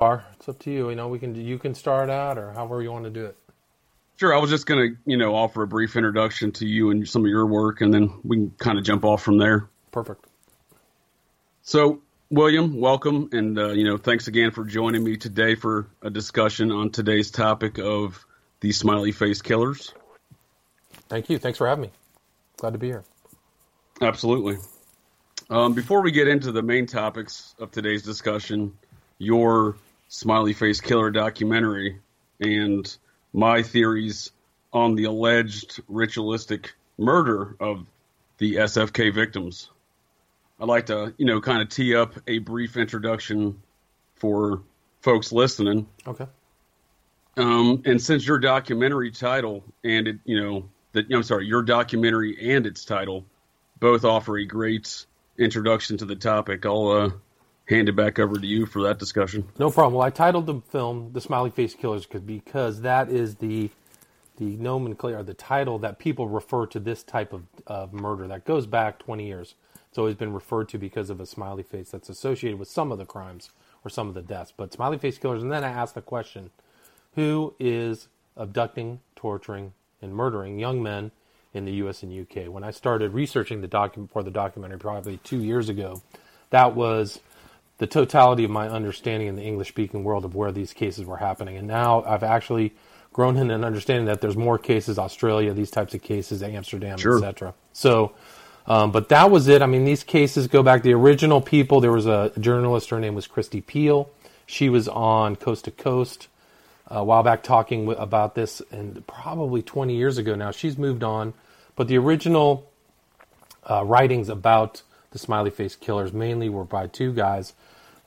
are. It's up to you. You know, we can you can start out or however you want to do it. Sure. I was just going to, you know, offer a brief introduction to you and some of your work, and then we can kind of jump off from there. Perfect. So, William, welcome, and uh, you know, thanks again for joining me today for a discussion on today's topic of the smiley face killers. Thank you. Thanks for having me. Glad to be here. Absolutely. Um, before we get into the main topics of today's discussion, your Smiley Face Killer documentary and my theories on the alleged ritualistic murder of the SFK victims. I'd like to, you know, kind of tee up a brief introduction for folks listening. Okay. Um, and since your documentary title and it, you know, that I'm sorry, your documentary and its title both offer a great introduction to the topic, I'll uh, hand it back over to you for that discussion. No problem. Well, I titled the film "The Smiley Face Killers" because that is the the nomenclature, the title that people refer to this type of, of murder that goes back 20 years. It's always been referred to because of a smiley face that's associated with some of the crimes or some of the deaths. But smiley face killers, and then I asked the question: Who is abducting, torturing, and murdering young men in the U.S. and U.K. When I started researching the document for the documentary, probably two years ago, that was the totality of my understanding in the English-speaking world of where these cases were happening. And now I've actually grown in an understanding that there's more cases, Australia, these types of cases, Amsterdam, sure. etc. So, um, but that was it. I mean, these cases go back. The original people. There was a journalist. Her name was Kristi Piehl. She was on Coast to Coast a while back talking w- about this, and probably 20 years ago now. She's moved on, but the original uh, writings about the smiley face killers mainly were by two guys.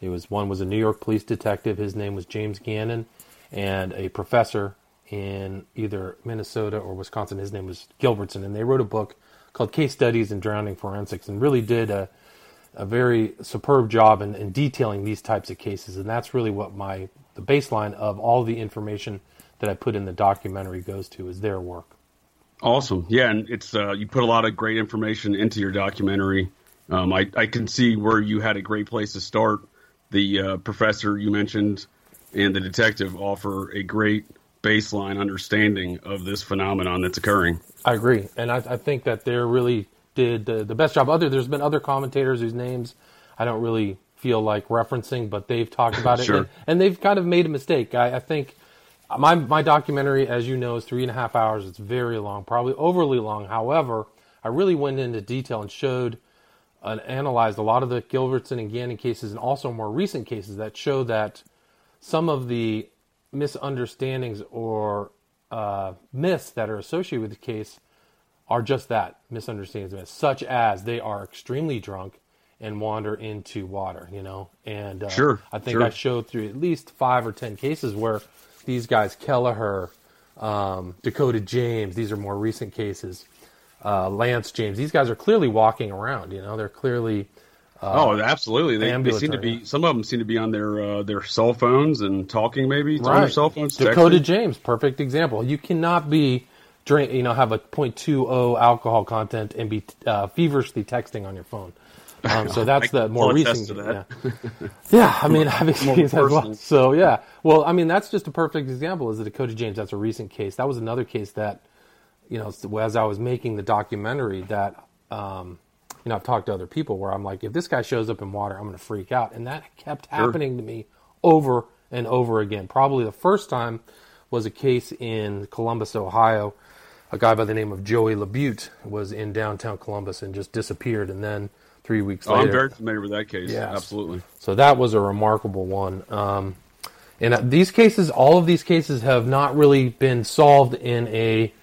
It was one was a New York police detective. His name was James Gannon, and a professor in either Minnesota or Wisconsin. His name was Gilbertson, and they wrote a book called Case Studies in Drowning Forensics, and really did a a very superb job in, in detailing these types of cases. And that's really what my the baseline of all the information that I put in the documentary goes to is their work. Awesome, yeah, and it's uh, you put a lot of great information into your documentary. Um, I, I can see where you had a great place to start. The uh, professor you mentioned and the detective offer a great baseline understanding of this phenomenon that's occurring. I agree, and I, I think that they really did the, the best job. Other there's been other commentators whose names I don't really feel like referencing, but they've talked about it, sure. and, and, they've kind of made a mistake. I, I, think my my documentary, as you know, is three and a half hours. It's very long, probably overly long. However, I really went into detail and showed analyzed a lot of the Gilbertson and Gannon cases, and also more recent cases that show that some of the misunderstandings or uh, myths that are associated with the case are just that misunderstandings, myths, such as they are extremely drunk and wander into water, you know. And uh, sure, I think sure. I showed through at least five or ten cases where these guys, Kelleher, um, Dakota James, these are more recent cases. Uh, Lance James, these guys are clearly walking around. You know, they're clearly. Uh, oh, absolutely! They, they, seem to be. Some of them seem to be on their uh, their cell phones and talking. Maybe right. on their cell phones. Dakota texting. James, perfect example. You cannot be drink, you know, have a 0.20 alcohol content and be uh, feverishly texting on your phone. Um, so that's the more recent. Yeah. yeah, I mean, I've experienced that as well. So yeah, well, I mean, that's just a perfect example. Is the Dakota James? That's a recent case. That was another case that, you know, as I was making the documentary, that um, you know, I've talked to other people where I'm like, if this guy shows up in water, I'm going to freak out, and that kept happening to me over and over again. Probably the first time was a case in Columbus, Ohio. A guy by the name of Joey LaBute was in downtown Columbus and just disappeared, and then three weeks oh, later. I'm very familiar with that case. Yeah, Absolutely. So that was a remarkable one. Um, and uh, these cases, all of these cases have not really been solved in a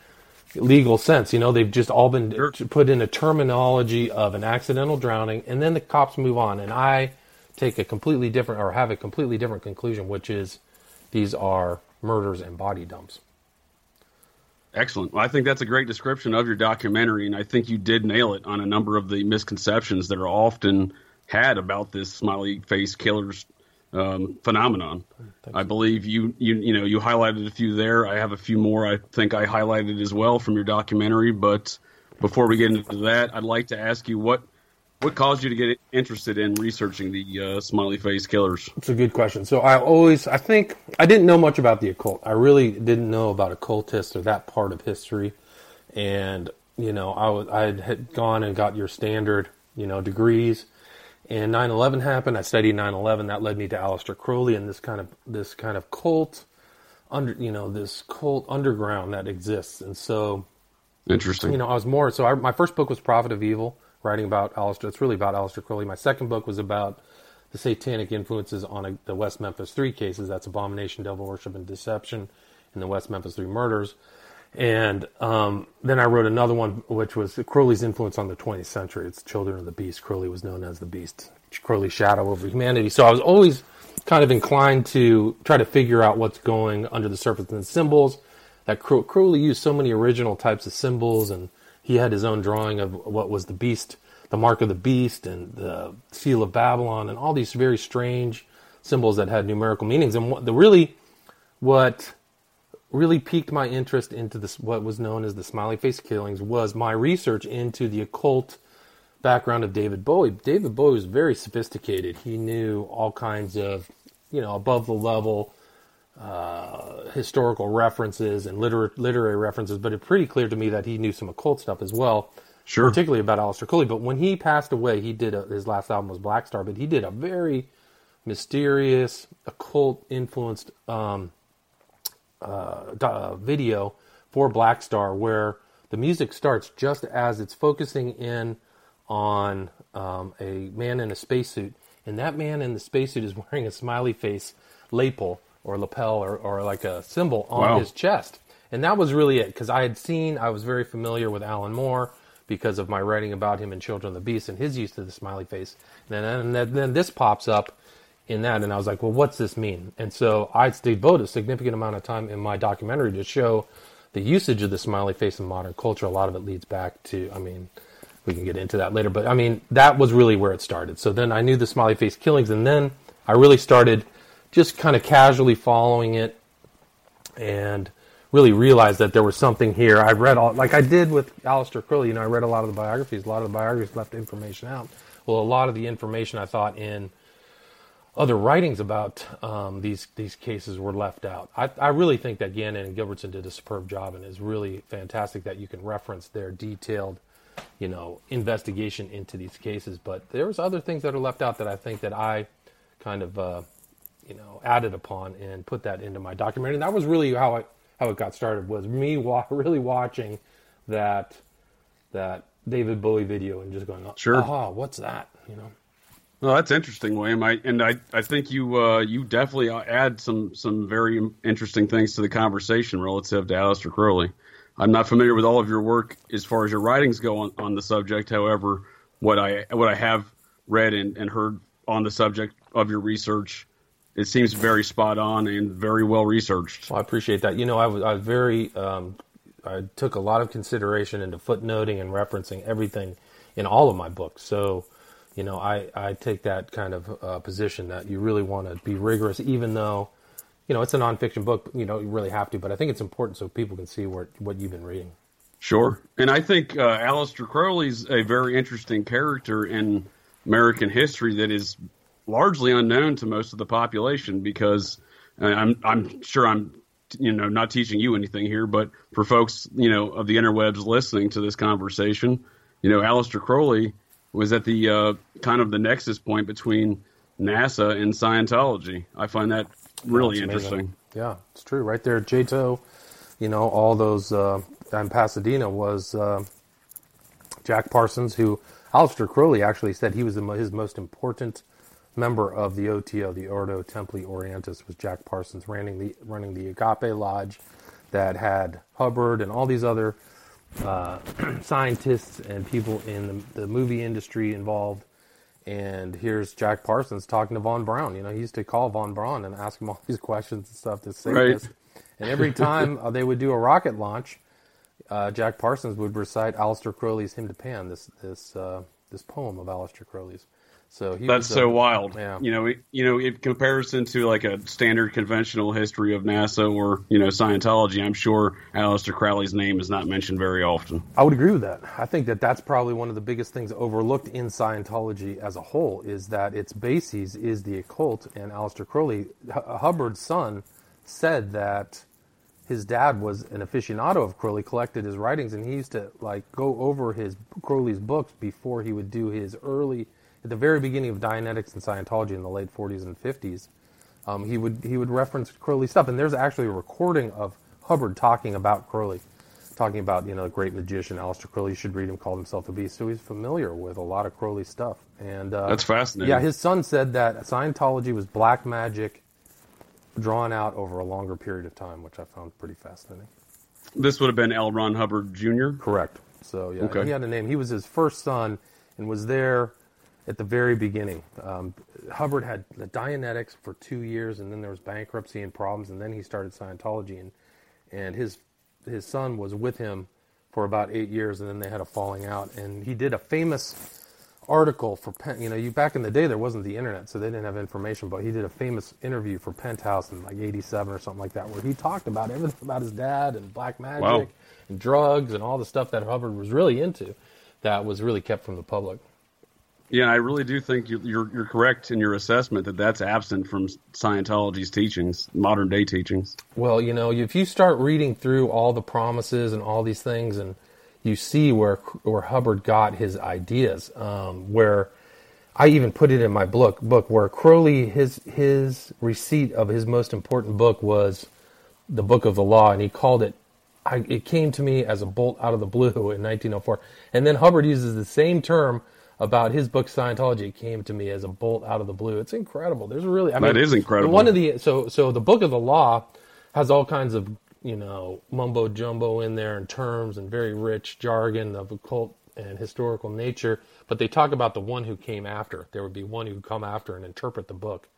legal sense. You know, they've just all been sure. put in a terminology of an accidental drowning, and then the cops move on. And I take a completely different, or have a completely different conclusion, which is these are murders and body dumps. Excellent. Well, I think that's a great description of your documentary, and I think you did nail it on a number of the misconceptions that are often had about this smiley face killers um, phenomenon. I believe you, you you know you highlighted a few there. I have a few more. I think I highlighted as well from your documentary. But before we get into that, I'd like to ask you what what caused you to get interested in researching the uh, smiley face killers? It's a good question. So I always, I think, I didn't know much about the occult. I really didn't know about occultists or that part of history, and you know, I was, I had gone and got your standard, you know, degrees. And 9/11 happened. I studied 9/11. That led me to Aleister Crowley and this kind of this kind of cult, under you know, this cult underground that exists. And so, interesting. You know, I was more. So I, my first book was Prophet of Evil, writing about Aleister. It's really about Aleister Crowley. My second book was about the satanic influences on a, the West Memphis Three cases. That's abomination, devil worship, and deception, in the West Memphis Three murders. And um, then I wrote another one, which was Crowley's influence on the 20th century. It's Children of the Beast. Crowley was known as the Beast, Crowley's shadow over humanity. So I was always kind of inclined to try to figure out what's going under the surface and the symbols. That Crow- Crowley used so many original types of symbols, and he had his own drawing of what was the beast, the mark of the beast, and the seal of Babylon, and all these very strange symbols that had numerical meanings. And what, the really, what really piqued my interest into this what was known as the smiley face killings was my research into the occult background of David Bowie. David Bowie was very sophisticated. He knew all kinds of, you know, above the level uh, historical references and liter- literary references, but it's pretty clear to me that he knew some occult stuff as well. Sure. Particularly about Aleister Crowley. But when he passed away, he did a, his last album was Blackstar, but he did a very mysterious, occult influenced um, uh, uh, video for Blackstar where the music starts just as it's focusing in on um, a man in a spacesuit, and that man in the spacesuit is wearing a smiley face lapel or lapel or, or like a symbol on Wow. his chest. And that was really it because I had seen, I was very familiar with Alan Moore because of my writing about him in Children of the Beast and his use of the smiley face. And then, and then, then this pops up in that, and I was like, well, what's this mean? And so I devoted a significant amount of time in my documentary to show the usage of the smiley face in modern culture. A lot of it leads back to, I mean, we can get into that later, but I mean, that was really where it started. So then I knew the smiley face killings, and then I really started just kind of casually following it and really realized that there was something here. I read all, like I did with Aleister Crowley, you know, I read a lot of the biographies. A lot of the biographies left information out. Well, a lot of the information I thought in other writings about um, these these cases were left out. I, I really think that Gannon and Gilbertson did a superb job, and it's really fantastic that you can reference their detailed, you know, investigation into these cases. But there's other things that are left out that I think that I kind of, uh, you know, added upon and put that into my documentary. And that was really how I how it got started. Was me wa- really watching that that David Bowie video and just going, Sure. aha, what's that? You know. Well, that's interesting, William. I and I, I think you uh, you definitely add some some very interesting things to the conversation relative to Aleister Crowley. I'm not familiar with all of your work as far as your writings go on, on the subject. However, what I what I have read and, and heard on the subject of your research, it seems very spot on and very well researched. Well, I appreciate that. You know, I was, I very, um, I took a lot of consideration into footnoting and referencing everything in all of my books. So, you know, I, I take that kind of uh, position that you really want to be rigorous, even though, you know, it's a nonfiction book. You know, you really have to. But I think it's important so people can see what what you've been reading. Sure. And I think uh, Aleister Crowley's a very interesting character in American history that is largely unknown to most of the population because uh, I'm I'm sure I'm you know not teaching you anything here, but for folks you know of the interwebs listening to this conversation, you know Aleister Crowley was at the uh, kind of the nexus point between NASA and Scientology. I find that really That's amazing. interesting. Yeah, it's true. Right there, JTO, you know, all those uh, in Pasadena was uh, Jack Parsons, who Aleister Crowley actually said he was the, his most important member of the OTO, the Ordo Templi Orientis, was Jack Parsons running the running the Agape Lodge that had Hubbard and all these other uh, scientists and people in the, the movie industry involved. And here's Jack Parsons talking to Von Braun. You know, he used to call Von Braun and ask him all these questions and stuff to say Right. this. And every time uh, they would do a rocket launch, uh, Jack Parsons would recite Aleister Crowley's "Hymn to Pan," this this uh, this poem of Aleister Crowley's. So he That's was, so uh, wild. yeah. You know, it, you know, in comparison to like a standard conventional history of NASA or you know Scientology, I'm sure Aleister Crowley's name is not mentioned very often. I would agree with that. I think that that's probably one of the biggest things overlooked in Scientology as a whole is that its bases is the occult. And Aleister Crowley, H- Hubbard's son, said that his dad was an aficionado of Crowley, collected his writings, and he used to like go over his Crowley's books before he would do his early, at the very beginning of Dianetics and Scientology in the late 40s and 50s. Um, he would he would reference Crowley stuff, and there's actually a recording of Hubbard talking about Crowley, talking about you know the great magician Aleister Crowley. You should read him. Called himself a beast, so he's familiar with a lot of Crowley stuff. And uh, That's fascinating. yeah, his son said that Scientology was black magic drawn out over a longer period of time, which I found pretty fascinating. This would have been L. Ron Hubbard Jr. Correct. So yeah, Okay. he had a name. He was his first son and was there at the very beginning. Um, Hubbard had the Dianetics for two years, and then there was bankruptcy and problems, and then he started Scientology, and and his his son was with him for about eight years, and then they had a falling out, and he did a famous article for Pen. You know, you back in the day there wasn't the internet, so they didn't have information. But he did a famous interview for Penthouse in like '87 or something like that, where he talked about everything about his dad and black magic Wow. and drugs and all the stuff that Hubbard was really into, that was really kept from the public. Yeah, I really do think you- you're you're correct in your assessment that that's absent from Scientology's teachings, modern day teachings. Well, you know, if you start reading through all the promises and all these things, and you see where where Hubbard got his ideas, um, where I even put it in my book book where Crowley his his receipt of his most important book was the Book of the Law, and he called it. I, it came to me as a bolt out of the blue in 1904, and then Hubbard uses the same term about his book Scientology. Came to me as a bolt out of the blue. It's incredible. There's really, I That mean, is incredible. One of the so so the Book of the Law has all kinds of you know mumbo jumbo in there and terms and very rich jargon of occult and historical nature. But they talk about the one who came after. There would be one who would come after and interpret the book.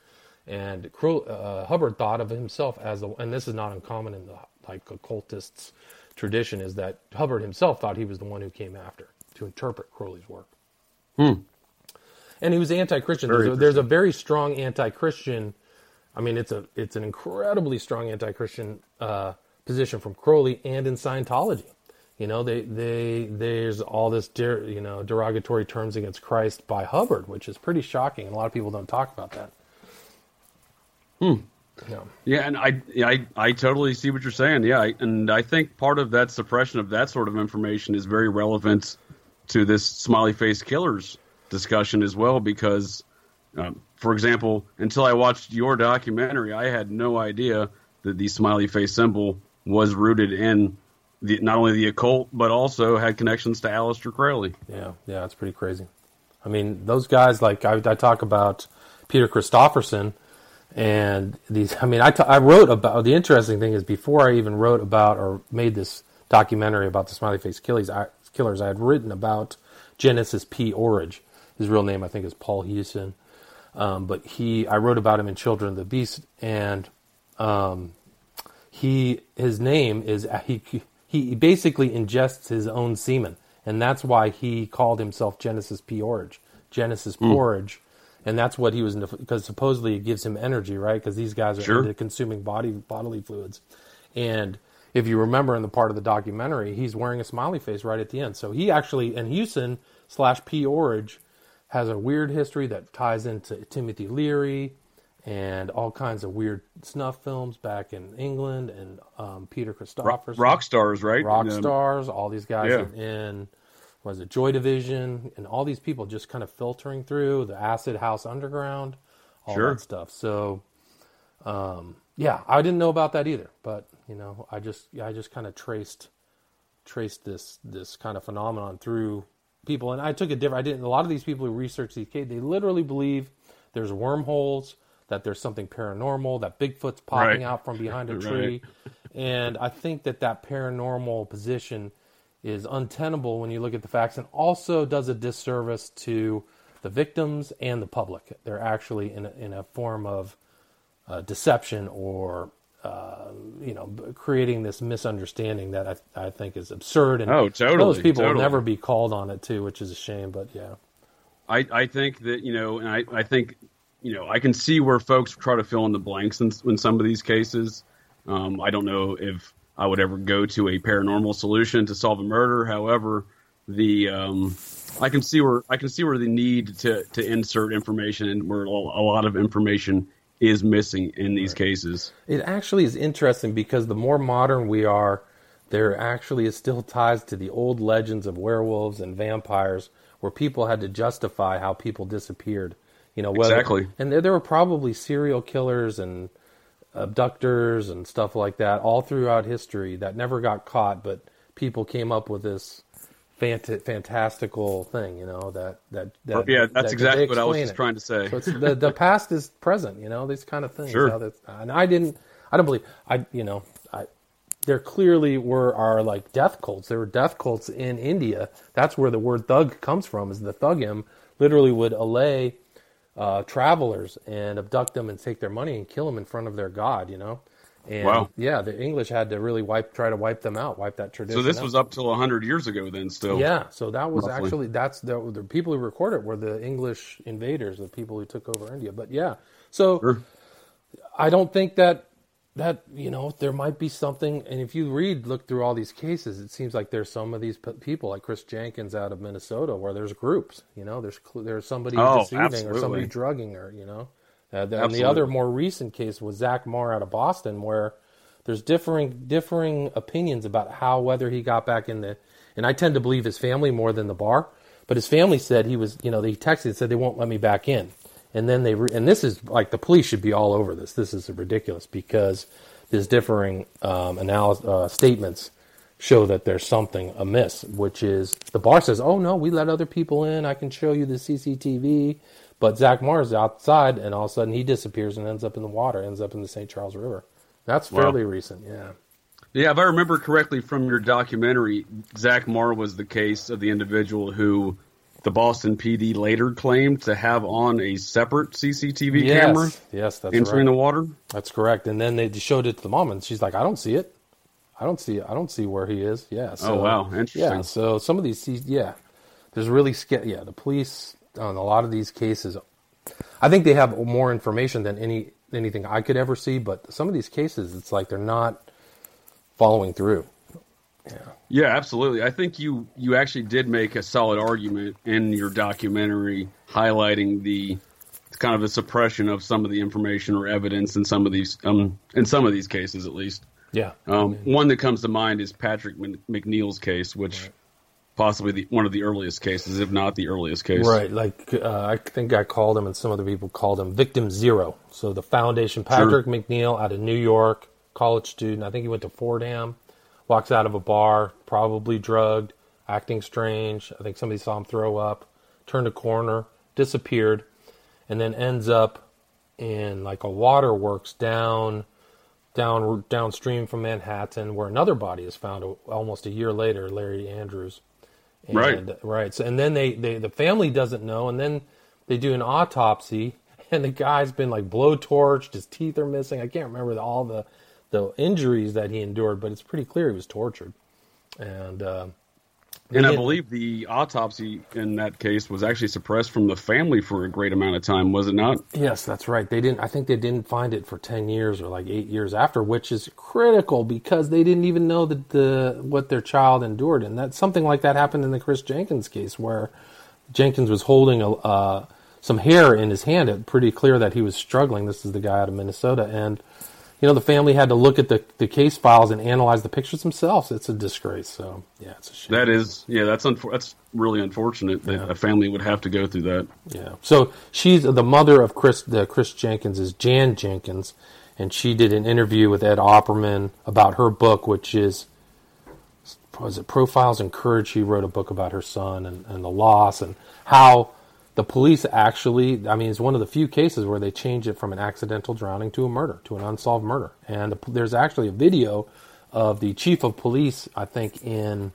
And uh, Hubbard thought of himself as the, and this is not uncommon in the like occultists tradition, is that Hubbard himself thought he was the one who came after to interpret Crowley's work. And he was anti-Christian. Very There's a, there's a very strong anti-Christian. I mean, it's a it's an incredibly strong anti-Christian uh, position from Crowley and in Scientology. You know, they they there's all this der, you know derogatory terms against Christ by Hubbard, which is pretty shocking, and a lot of people don't talk about that. Hmm. Yeah. Yeah, and I, I, I totally see what you're saying. Yeah, I, and I think part of that suppression of that sort of information is very relevant to this smiley face killers discussion as well. Because, um, for example, until I watched your documentary, I had no idea that the smiley face symbol was rooted in the, not only the occult but also had connections to Aleister Crowley. Yeah, yeah, it's pretty crazy. I mean, those guys like I, I talk about Peter Christopherson and these. I mean, I, t- I wrote about the interesting thing is before I even wrote about or made this documentary about the smiley face killers, I, killers, I had written about Genesis P. Orridge. His real name, I think, is Paul Hewson. Um, but he, I wrote about him in Children of the Beast, and um, he his name is he he basically ingests his own semen, and that's why he called himself Genesis Porridge, Genesis Porridge, and that's what he was into because supposedly it gives him energy, right? Because these guys are Sure. into consuming body bodily fluids, and if you remember in the part of the documentary, he's wearing a smiley face right at the end. So he actually and Houston slash P Orridge has a weird history that ties into Timothy Leary and all kinds of weird snuff films back in England and um, Peter Rock, Christopherson, rock stars, right? rock Um, stars, all these guys yeah. in, in was it Joy Division and all these people just kind of filtering through the Acid House Underground, all Sure. that stuff. So, um, yeah, I didn't know about that either, but you know, I just I just kind of traced traced this this kind of phenomenon through people, and I took a different. I didn't. A lot of these people who research these caves, they literally believe there's wormholes, that there's something paranormal, that Bigfoot's popping Right. out from behind a Right. tree, and I think that that paranormal position is untenable when you look at the facts, and also does a disservice to the victims and the public. They're actually in a, in a form of uh, deception or uh, you know creating this misunderstanding that I, I think is absurd and Oh, totally, those people totally. will never be called on it too which is a shame but yeah I, I think that you know, and I, I think you know, I can see where folks try to fill in the blanks in, in some of these cases. Um, I don't know if I would ever go to a paranormal solution to solve a murder. However, the um, I can see where I can see where the need to to insert information and where a lot of information is missing in these right. cases. It actually is interesting because the more modern we are, there actually is still ties to the old legends of werewolves and vampires where people had to justify how people disappeared. You know, whether, exactly. And there, there were probably serial killers and abductors and stuff like that all throughout history that never got caught, but people came up with this fant- fantastical thing, you know, that, that, that yeah, that's that, exactly what I was just it. trying to say. So the, the past is present, you know, these kind of things. Sure. and I didn't, I don't believe, I, you know, I, there clearly were are like death cults. There were death cults in India. That's where the word thug comes from. Is the thugim literally would allay uh, travelers and abduct them and take their money and kill them in front of their god. You know, and wow. yeah, the English had to really wipe, try to wipe them out, wipe that tradition. So this out. was up till hundred years ago, then still. Yeah, so that was roughly. actually that's the, the people who recorded it were the English invaders, the people who took over India. But yeah, so sure. I don't think that that you know there might be something. And if you read, look through all these cases, it seems like there's some of these people, like Chris Jenkins out of Minnesota, where there's groups. You know, there's there's somebody oh, deceiving absolutely. or somebody drugging her. You know. Uh, the, and the other more recent case was Zach Marr out of Boston, where there's differing differing opinions about how whether he got back in the. And I tend to believe his family more than the bar, but his family said he was. You know, they texted and said they won't let me back in, and then they re, and this is like the police should be all over this. This is ridiculous because there's differing um, analysis, uh, statements show that there's something amiss, which is the bar says, "Oh no, we let other people in. I can show you the CCTV." But Zach Marr's outside, and all of a sudden he disappears and ends up in the water, ends up in the St. Charles River. That's fairly wow. recent, yeah. Yeah, if I remember correctly from your documentary, Zach Marr was the case of the individual who the Boston PD later claimed to have on a separate CCTV yes. camera. Yes, that's entering right. the water. That's correct. And then they showed it to the mom, and she's like, "I don't see it. I don't see. I don't see where he is." Yeah. Oh, so, oh wow, interesting. Yeah. So some of these, yeah, there's really yeah. The police on a lot of these cases, I think they have more information than any anything I could ever see. But some of these cases, it's like they're not following through. Yeah. Yeah, absolutely. I think you you actually did make a solid argument in your documentary highlighting the kind of the suppression of some of the information or evidence in some of these um in some of these cases at least. Yeah. Um, one that comes to mind is Patrick McNeil's case, which right possibly the, one of the earliest cases, if not the earliest case. Right. Like uh, I think I called him, and some other people called him Victim Zero. So the foundation, Patrick sure. McNeil, out of New York, college student. I think he went to Fordham. Walks out of a bar, probably drugged, acting strange. I think somebody saw him throw up. Turned a corner, disappeared, and then ends up in like a waterworks down down downstream from Manhattan, where another body is found almost a year later, Larry Andrews. And, right. Right. So, and then they, they, the family doesn't know, and then they do an autopsy, and the guy's been like blowtorched, his teeth are missing. I can't remember all the, the injuries that he endured, but it's pretty clear he was tortured. And, uh, and I believe the autopsy in that case was actually suppressed from the family for a great amount of time, was it not? Yes, that's right. They didn't. I think they didn't find it for ten years or like eight years after, which is critical because they didn't even know that the what their child endured, and that something like that happened in the Chris Jenkins case, where Jenkins was holding a, uh, some hair in his hand. It pretty clear that he was struggling. This is the guy out of Minnesota, and you know, the family had to look at the, the case files and analyze the pictures themselves. It's a disgrace. So yeah, it's a shame. That is, yeah, that's unfor- that's really unfortunate that yeah. a family would have to go through that. Yeah. So she's the mother of Chris. The Chris Jenkins is Jan Jenkins, and she did an interview with Ed Opperman about her book, which is was it Profiles in Courage. She wrote a book about her son and, and the loss and how the police actually, I mean, it's one of the few cases where they change it from an accidental drowning to a murder, to an unsolved murder. And there's actually a video of the chief of police, I think, in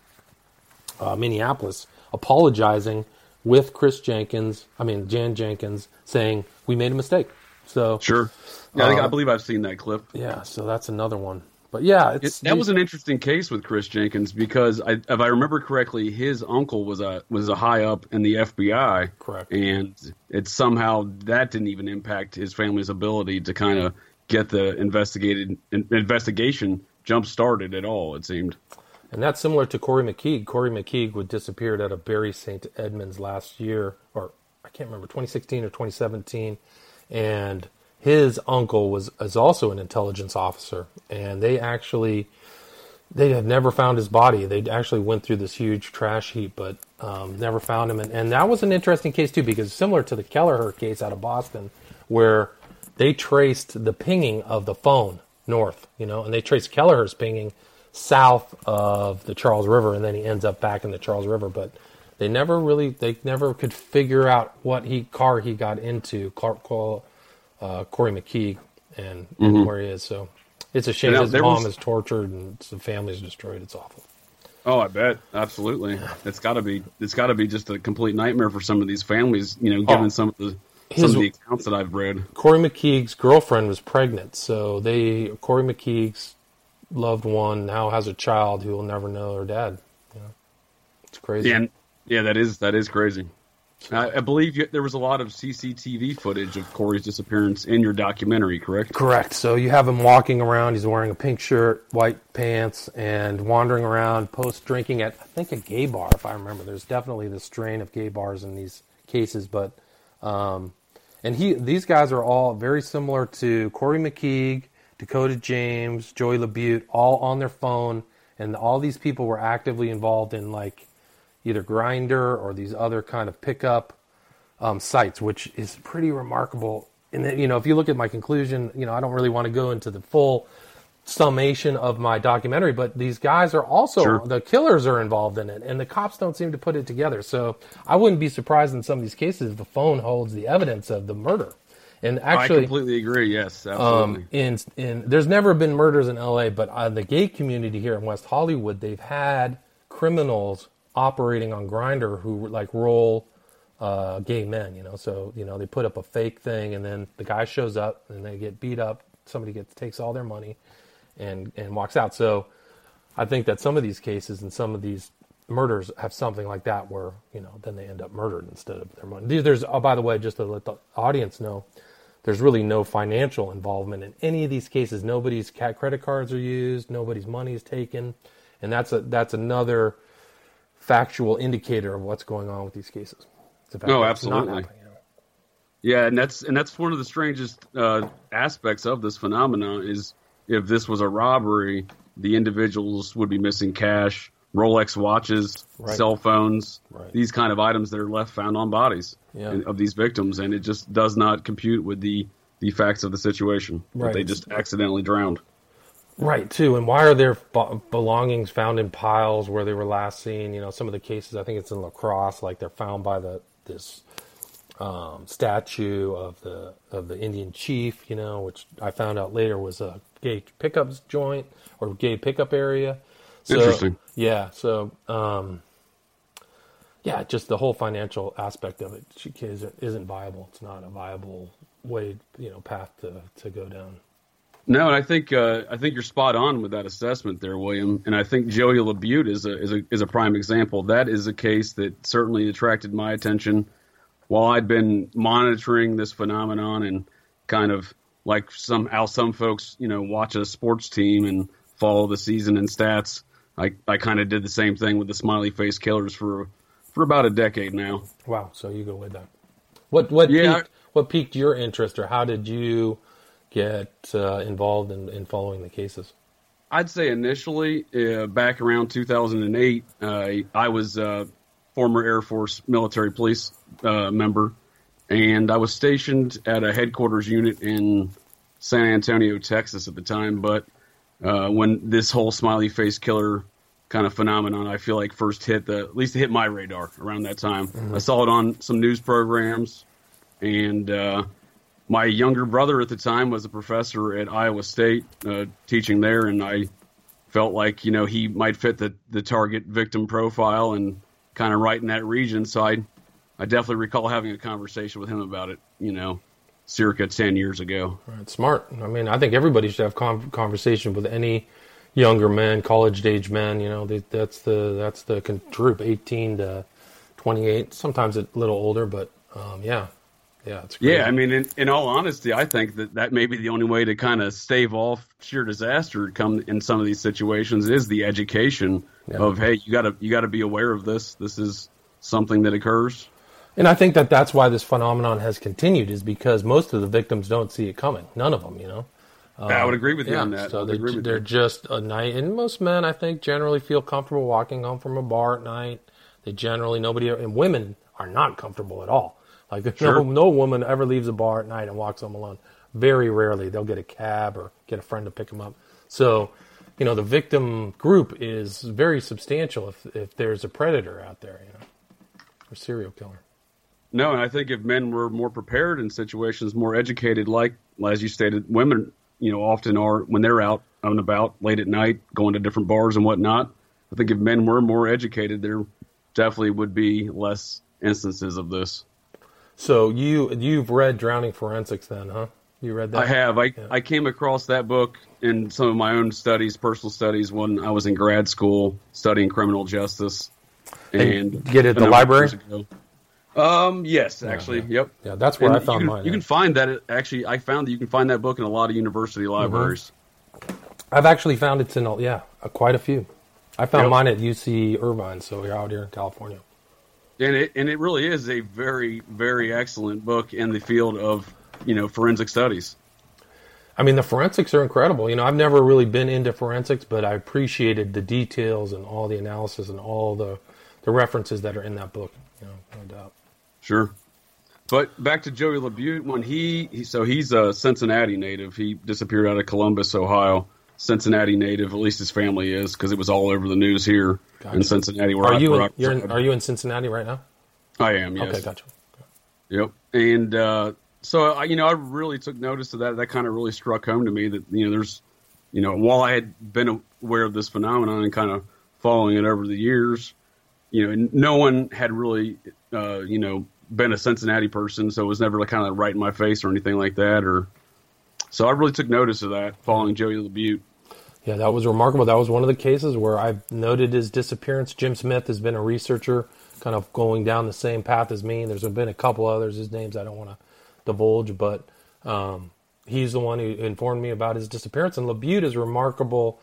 uh, Minneapolis, apologizing with Chris Jenkins, I mean, Jan Jenkins, saying, We made a mistake. So, sure. Yeah, I, think, I believe I've seen that clip. Yeah, so that's another one. But yeah, It, that was an interesting case with Chris Jenkins because I, if I remember correctly, his uncle was a was a high up in the FBI. Correct. And it somehow that didn't even impact his family's ability to kind of get the investigated in, investigation jump started at all. It seemed. And that's similar to Corrie McKeague. Corrie McKeague would disappeared out of Bury St. Edmunds last year, or I can't remember, 2016 or 2017. And his uncle was is also an intelligence officer, and they actually they had never found his body. They actually went through this huge trash heap, but um, never found him. And, and that was an interesting case too, because similar to the Kelleher case out of Boston, where they traced the pinging of the phone north, you know, and they traced Kelleher's pinging south of the Charles River, and then he ends up back in the Charles River. But they never really, they never could figure out what he car he got into, Clark, uh, Corrie McKeague, and, and where he is. So it's a shame his mom was- is tortured and the family's destroyed. It's awful. Oh, I bet absolutely. It's got to be. It's got to be just a complete nightmare for some of these families. You know, given Oh. some of the His- some of the accounts that I've read. Corrie McKeague's girlfriend was pregnant, so they Corrie McKeague's loved one now has a child who will never know her dad. You know, it's crazy. Yeah, and, yeah, that is that is crazy. I, I believe you, there was a lot of CCTV footage of Corrie's disappearance in your documentary, correct? Correct. So you have him walking around. He's wearing a pink shirt, white pants, and wandering around post drinking at I think a gay bar, if I remember. There's definitely the strain of gay bars in these cases, but um, and he these guys are all very similar to Corrie McKeague, Dakota James, Joey LaBute, all on their phone, and all these people were actively involved in like either Grindr or these other kind of pickup um, sites, which is pretty remarkable. And then, you know, if you look at my conclusion, you know, I don't really want to go into the full summation of my documentary, but these guys are also Sure. the killers are involved in it, and the cops don't seem to put it together. So I wouldn't be surprised in some of these cases if the phone holds the evidence of the murder. And actually, I completely agree. Yes, absolutely. um, in in there's never been murders in L.A., but uh, the gay community here in West Hollywood, they've had criminals operating on Grindr who like roll uh, gay men. You know, so you know they put up a fake thing, and then the guy shows up, and they get beat up. Somebody gets takes all their money, and and walks out. So I think that some of these cases and some of these murders have something like that, where you know then they end up murdered instead of their money. There's oh, by the way, just to let the audience know there's really no financial involvement in any of these cases. Nobody's credit cards are used, nobody's money is taken, and that's a that's another factual indicator of what's going on with these cases. It's the fact No, that absolutely. happening, you know. Yeah, and that's and that's one of the strangest uh, aspects of this phenomenon is if this was a robbery, the individuals would be missing cash, Rolex watches, Right. cell phones, Right. these kind of items that are left found on bodies Yeah. in- of these victims, and it just does not compute with the the facts of the situation. that They just accidentally drowned. Right, too. And why are their belongings found in piles where they were last seen? You know, some of the cases, I think it's in La Crosse, like they're found by the this um, statue of the of the Indian chief. You know, which I found out later was a gay pickups joint or gay pickup area. So, Interesting. Yeah. So, um, yeah, just the whole financial aspect of it isn't, isn't viable. It's not a viable way, you know, path to to go down. No, and I think uh, I think you're spot on with that assessment there, William. And I think Joey LaBute is a is a is a prime example. That is a case that certainly attracted my attention while I'd been monitoring this phenomenon and kind of like some how some folks you know watch a sports team and follow the season and stats. I I kind of did the same thing with the smiley face killers for for about a decade now. Wow, so you go with that. What what Yeah, piqued, what piqued your interest, or how did you get uh, involved in, in following the cases? I'd say initially, uh, back around 2008, uh, I was a former Air Force military police uh, member, and I was stationed at a headquarters unit in San Antonio, Texas at the time. But uh, when this whole smiley face killer kind of phenomenon, I feel like first hit the at least it hit my radar around that time. I saw it on some news programs, and uh, my younger brother at the time was a professor at Iowa State uh, teaching there, and I felt like you know he might fit the the target victim profile and kind of right in that region. So I I definitely recall having a conversation with him about it. You know, circa 10 years ago. Right, smart. I mean, I think everybody should have con- conversation with any younger men, college age men. You know, they, that's the that's the con- group, eighteen to twenty eight. Sometimes a little older, but um, yeah, yeah, it's yeah. I mean, in, in all honesty, I think that that may be the only way to kind of stave off sheer disaster come in some of these situations is the education yeah. of hey, you gotta you gotta be aware of this. This is something that occurs. And I think that that's why this phenomenon has continued is because most of the victims don't see it coming. None of them, you know. Um, I would agree with you yeah, on that. So they, they're just a night, and most men, I think, generally feel comfortable walking home from a bar at night. They generally nobody and women are not comfortable at all. Like sure. no, no woman ever leaves a bar at night and walks home alone. Very rarely they'll get a cab or get a friend to pick them up. So, you know, the victim group is very substantial if if there's a predator out there, you know, or serial killer. No, and I think if men were more prepared in situations, more educated, like as you stated, women, you know, often are when they're out and about late at night, going to different bars and whatnot. I think if men were more educated, there definitely would be less instances of this. So you you've read Drowning Forensics, then, huh? You read that? I have. I yeah. I came across that book in some of my own studies, personal studies, when I was in grad school studying criminal justice. And, and get it at the library. Um. Yes, actually. Yeah, yeah. Yep. Yeah, that's where and I found you can, mine. You can find that. It, actually, I found that you can find that book in a lot of university mm-hmm. libraries. Mm-hmm. I've actually found it in a, yeah, quite a few. I found yep. mine at UC Irvine, so you're out here in California. And it and it really is a very very excellent book in the field of you know forensic studies. I mean, the forensics are incredible. You know, I've never really been into forensics, but I appreciated the details and all the analysis and all the the references that are in that book. You know, no doubt. Sure. But back to Joey LaBute, when he, he, so he's a Cincinnati native. He disappeared out of Columbus, Ohio. Cincinnati native, at least his family is, because it was all over the news here gotcha. in Cincinnati. Where are I, you? In, you're in, are you in Cincinnati right now? I am. Yes. Okay, gotcha. Yep. And uh, so I, you know, I really took notice of that. That kind of really struck home to me that you know, there's, you know, while I had been aware of this phenomenon and kind of following it over the years, you know, no one had really, uh, you know, been a Cincinnati person, so it was never like kind of right in my face or anything like that. Or so I really took notice of that following Joey LaBute. Yeah, that was remarkable. That was one of the cases where I've noted his disappearance. Jim Smith has been a researcher, kind of going down the same path as me. And There's been a couple others. His names I don't want to divulge, but um, he's the one who informed me about his disappearance. And LaBute is remarkable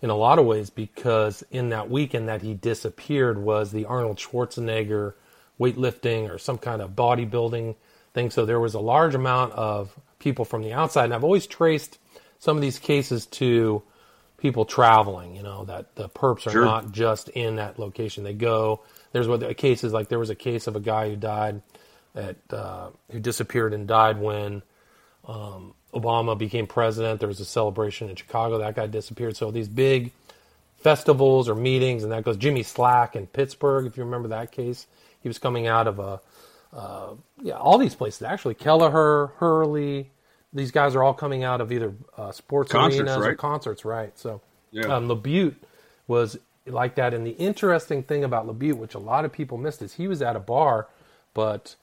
in a lot of ways because in that weekend that he disappeared was the Arnold Schwarzenegger weightlifting or some kind of bodybuilding thing. So there was a large amount of people from the outside. And I've always traced some of these cases to people traveling, you know, that the perps are sure. not just in that location. They go, there's what the cases like there was a case of a guy who died at, uh, who disappeared and died when, um, Obama became president. There was a celebration in Chicago. That guy disappeared. So these big festivals or meetings, and that goes Jimmy Slack in Pittsburgh, if you remember that case. He was coming out of a, uh, yeah, all these places actually. Kelleher, Hurley, these guys are all coming out of either uh, sports concerts, arenas right? or concerts, right? So, yeah. um, LaBute was like that. And the interesting thing about LaBute, which a lot of people missed, is he was at a bar, but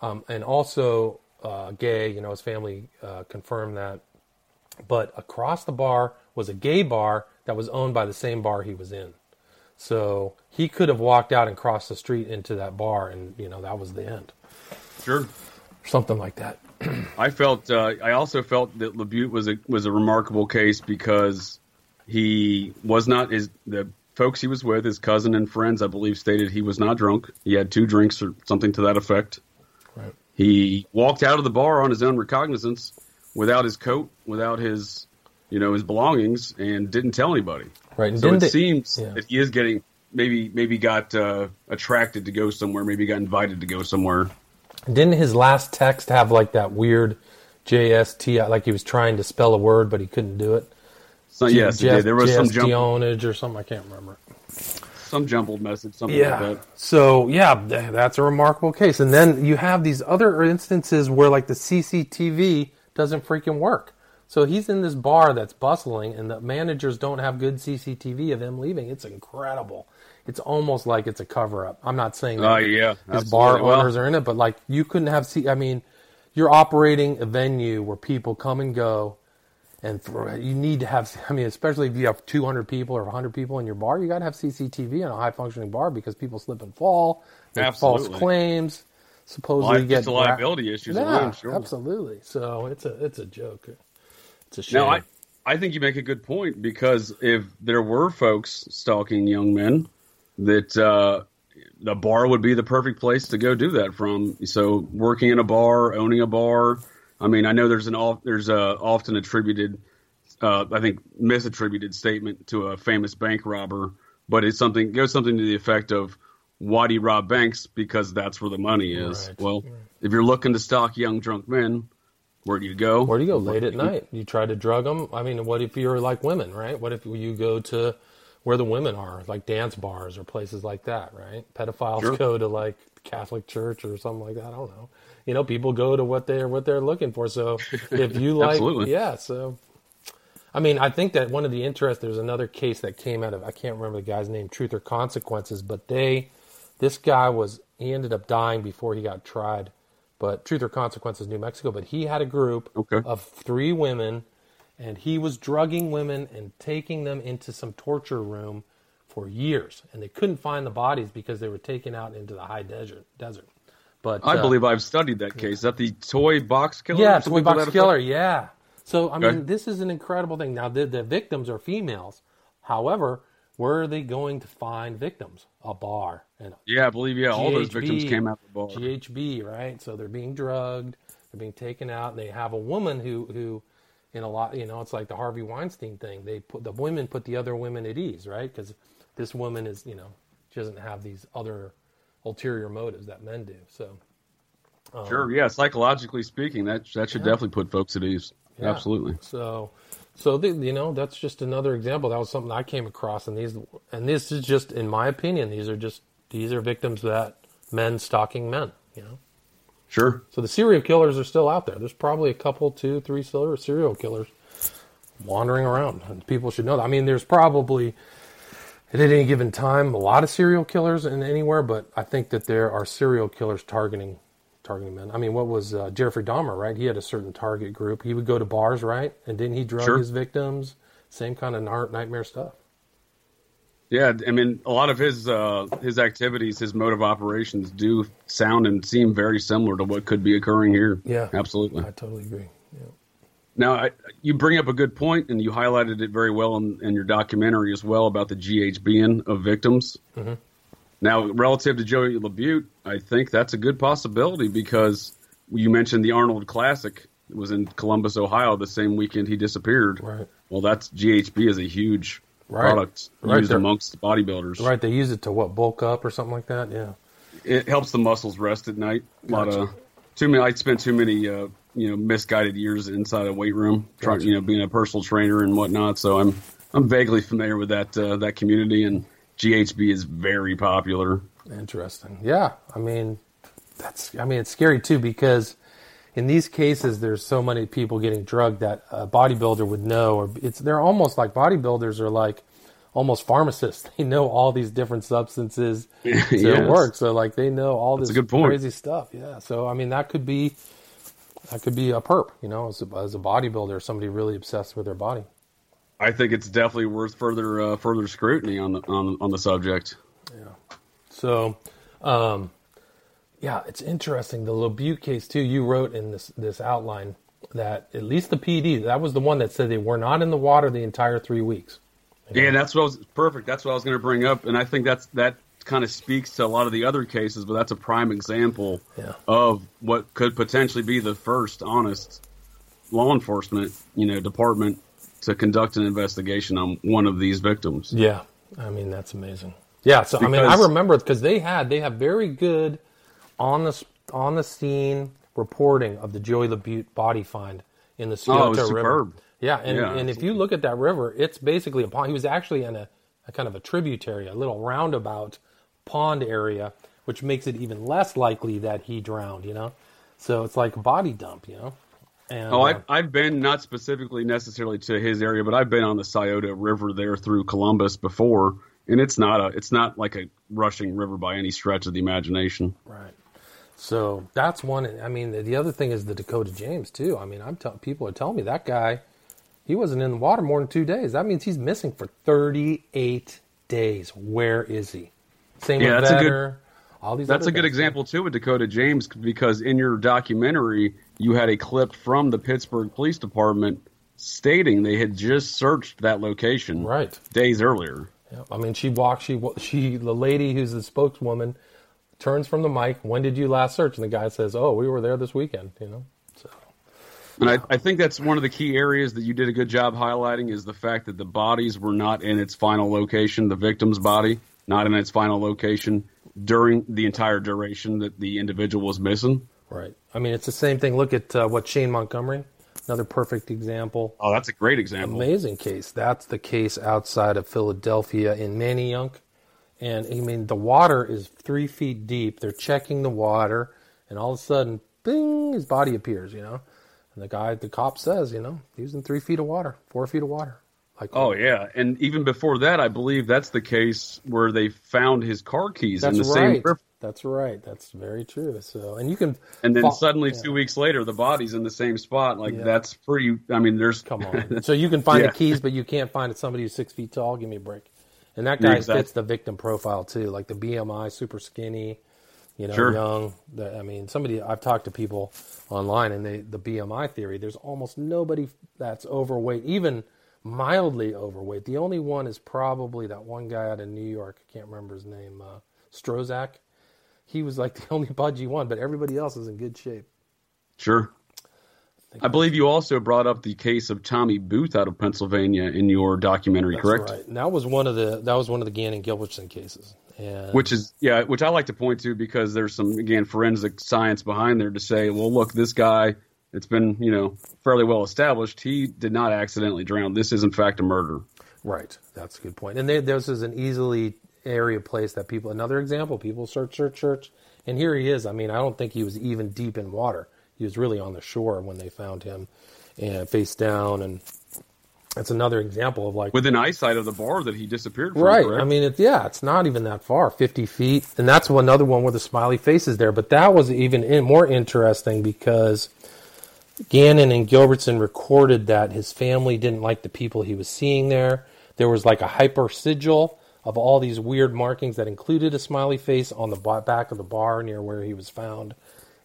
um, and also uh, gay. You know, his family uh, confirmed that. But across the bar was a gay bar that was owned by the same bar he was in. So he could have walked out and crossed the street into that bar, and you know that was the end. Sure, something like that. I felt. Uh, I also felt that LaBute was a was a remarkable case because he was not his the folks he was with, his cousin and friends, I believe, stated he was not drunk. He had two drinks or something to that effect. Right. He walked out of the bar on his own recognizance, without his coat, without his, you know, his belongings, and didn't tell anybody. Right. so it they, seems yeah. that he is getting maybe maybe got uh, attracted to go somewhere, maybe got invited to go somewhere. Didn't his last text have like that weird JST, like he was trying to spell a word but he couldn't do it? So, yes, J- there was some jumbled or something. I can't remember. Some jumbled message, something yeah. like that. So yeah, that's a remarkable case. And then you have these other instances where like the CCTV doesn't freaking work. So he's in this bar that's bustling, and the managers don't have good CCTV of him leaving. It's incredible. It's almost like it's a cover up. I'm not saying that uh, yeah, his bar owners well, are in it, but like you couldn't have see. I mean, you're operating a venue where people come and go, and for, you need to have. I mean, especially if you have 200 people or 100 people in your bar, you got to have CCTV in a high functioning bar because people slip and fall, make false claims, supposedly Well, get gra- liability issues Yeah, sure. absolutely. So it's a it's a joke. It's a shame. Now, I, I think you make a good point because if there were folks stalking young men, that uh, the bar would be the perfect place to go do that from. So, working in a bar, owning a bar. I mean, I know there's an there's a often attributed, uh, I think misattributed statement to a famous bank robber, but it's something goes something to the effect of, "Why do you rob banks? Because that's where the money is." Right, Well, if you're looking to stalk young drunk men, where do you go? Where do you go late at night? You try to drug them. I mean, what if you're like women, right? What if you go to where the women are, like dance bars or places like that, right? Pedophiles Sure. go to like Catholic church or something like that. I don't know. You know, people go to what they're what they're looking for. So if you like, Absolutely. yeah. So I mean, I think that one of the interest. There's another case that came out of I can't remember the guy's name, Truth or Consequences, but they, this guy was he ended up dying before he got tried. But Truth or Consequences, New Mexico. But he had a group Okay. of three women, and he was drugging women and taking them into some torture room for years, and they couldn't find the bodies because they were taken out into the high desert. Desert. But I uh, believe I've studied that case. Is that the toy box killer? yeah, toy box killer. effect? Yeah. So I Okay. mean, this is an incredible thing. Now the the victims are females. However, where are they going to find victims? A bar and Yeah, I believe yeah. All those victims came out the bar. GHB, right? So they're being drugged, they're being taken out, and they have a woman who who in a lot, you know, it's like the Harvey Weinstein thing. They put the women put the other women at ease, right? Because this woman is, you know, she doesn't have these other ulterior motives that men do. So um, Sure, yeah. Psychologically speaking, that that should definitely put folks at ease. Yeah. Absolutely. So, so the, you know, that's just another example. That was something I came across, and these, and this is just, in my opinion, these are just these are victims that men stalking men. You know, Sure. so the serial killers are still out there. There's probably a couple, two, three serial serial killers wandering around, and people should know that. I mean, there's probably at any given time a lot of serial killers in anywhere, but I think that there are serial killers targeting targeting men. I mean, what was uh, Jeffrey Dahmer? Right, he had a certain target group. He would go to bars, right, and then he drug Sure. his victims. Same kind of nightmare stuff. Yeah, I mean, a lot of his uh, his activities, his mode of operations, do sound and seem very similar to what could be occurring here. Yeah. absolutely. I totally agree. Yeah. Now, I, you bring up a good point, and you highlighted it very well in, in your documentary as well about the GHBN of victims. Mm-hmm. Now, relative to Joey LaBute, I think that's a good possibility because you mentioned the Arnold Classic It was in Columbus, Ohio, the same weekend he disappeared. Right. Well, that's GHB is a huge Right. product Right used there. amongst bodybuilders. Right, they use it to what bulk up or something like that. Yeah. It helps the muscles rest at night. A lot Gotcha. of too many. I spent too many, uh, you know, misguided years inside a weight room, trying, Gotcha. you know, being a personal trainer and whatnot. So I'm I'm vaguely familiar with that uh, that community, and GHB is very popular. Interesting. Yeah, I mean, that's. I mean, it's scary too because in these cases, there's so many people getting drugged that a bodybuilder would know, or it's they're almost like bodybuilders are like almost pharmacists. They know all these different substances to Yes. work, so like they know all That's this crazy stuff. Yeah. So I mean, that could be that could be a perp, you know, as a, as a bodybuilder, somebody really obsessed with their body. I think it's definitely worth further uh, further scrutiny on the on, on the subject. Yeah. So, um, yeah, it's interesting. The LaBute case too. You wrote in this this outline that at least the PD that was the one that said they were not in the water the entire three weeks. Yeah, that's what was perfect. That's what I was going to bring up, and I think that's that kind of speaks to a lot of the other cases, but that's a prime example Yeah. of what could potentially be the first honest law enforcement, you know, department to conduct an investigation on one of these victims. Yeah, I mean that's amazing. Yeah, so I mean I remember because they had they have very good on the on the scene reporting of the Joey LaBute body find in the Scioto Oh, River. superb. Yeah, and Yeah, and if you look at that river, it's basically a pond. He was actually in a, a kind of a tributary, a little roundabout pond area, which makes it even less likely that he drowned. You know, so it's like a body dump. You know. And, Oh, uh, I've, I've been not specifically necessarily to his area, but I've been on the Scioto River there through Columbus before, and it's not a it's not like a rushing river by any stretch of the imagination. Right. So that's one. I mean, the other thing is the Dakota James too. I mean, I'm tell, people are telling me that guy, he wasn't in the water more than two days. That means he's missing for 38 days. Where is he? Same Yeah, with that's a good- Vetter, all these. That's a good example too with Dakota James because in your documentary you had a clip from the Pittsburgh Police Department stating they had just searched that location Right. days earlier. Yeah. I mean, she walks. She she the lady who's the spokeswoman turns from the mic. When did you last search? And the guy says, "Oh, we were there this weekend." You know. So And I, I think that's one of the key areas that you did a good job highlighting is the fact that the bodies were not in its final location, the victim's body, not in its final location during the entire duration that the individual was missing. right. I mean, it's the same thing. Look at uh, what Shane Montgomery, another perfect example. Oh, that's a great example. Amazing case. That's the case outside of Philadelphia in Manayunk. And I mean, the water is three feet deep. They're checking the water, and all of a sudden, bing, his body appears, you know. And the guy, the cop says, you know, he was in three feet of water, four feet of water. Like, Oh yeah, and even before that, I believe that's the case where they found his car keys in the right. same river, That's right. That's very true. So, and you can. and then fo- suddenly yeah. two weeks later, the body's in the same spot. Like Yeah. that's pretty. I mean, there's Come on. So you can find Yeah. the keys, but you can't find somebody who's six feet tall. Give me a break. And that guy Exactly. fits the victim profile too, like the BMI, super skinny, you know, Sure. young. The, I mean, somebody I've talked to people online, and they the BMI theory. There's almost nobody that's overweight, even mildly overweight. The only one is probably that one guy out of New York. I can't remember his name. Uh, Strozak. He was like the only budgie one, but everybody else is in good shape. sure. I believe you also brought up the case of Tommy Booth out of Pennsylvania in your documentary, That's correct? right. And that was one of the that was one of the Gannon Gilbertson cases. And Which is yeah, which I like to point to because there's some again forensic science behind there to say, well, look, this guy, it's been you know fairly well established. He did not accidentally drown. This is in fact a murder. Right, that's a good point. And they, this is an easily area place that people. Another example: people search, search, search, and here he is. I mean, I don't think he was even deep in water. He was really on the shore when they found him, and face down. And that's another example of like Within eyesight of the bar that he disappeared from. Right. correct? I mean, it, yeah, it's not even that far, 50 feet. And that's another one where the smiley face is there. But that was even in, more interesting because Gannon and Gilbertson recorded that his family didn't like the people he was seeing there. There was like a hyper sigil of all these weird markings that included a smiley face on the back of the bar near where he was found.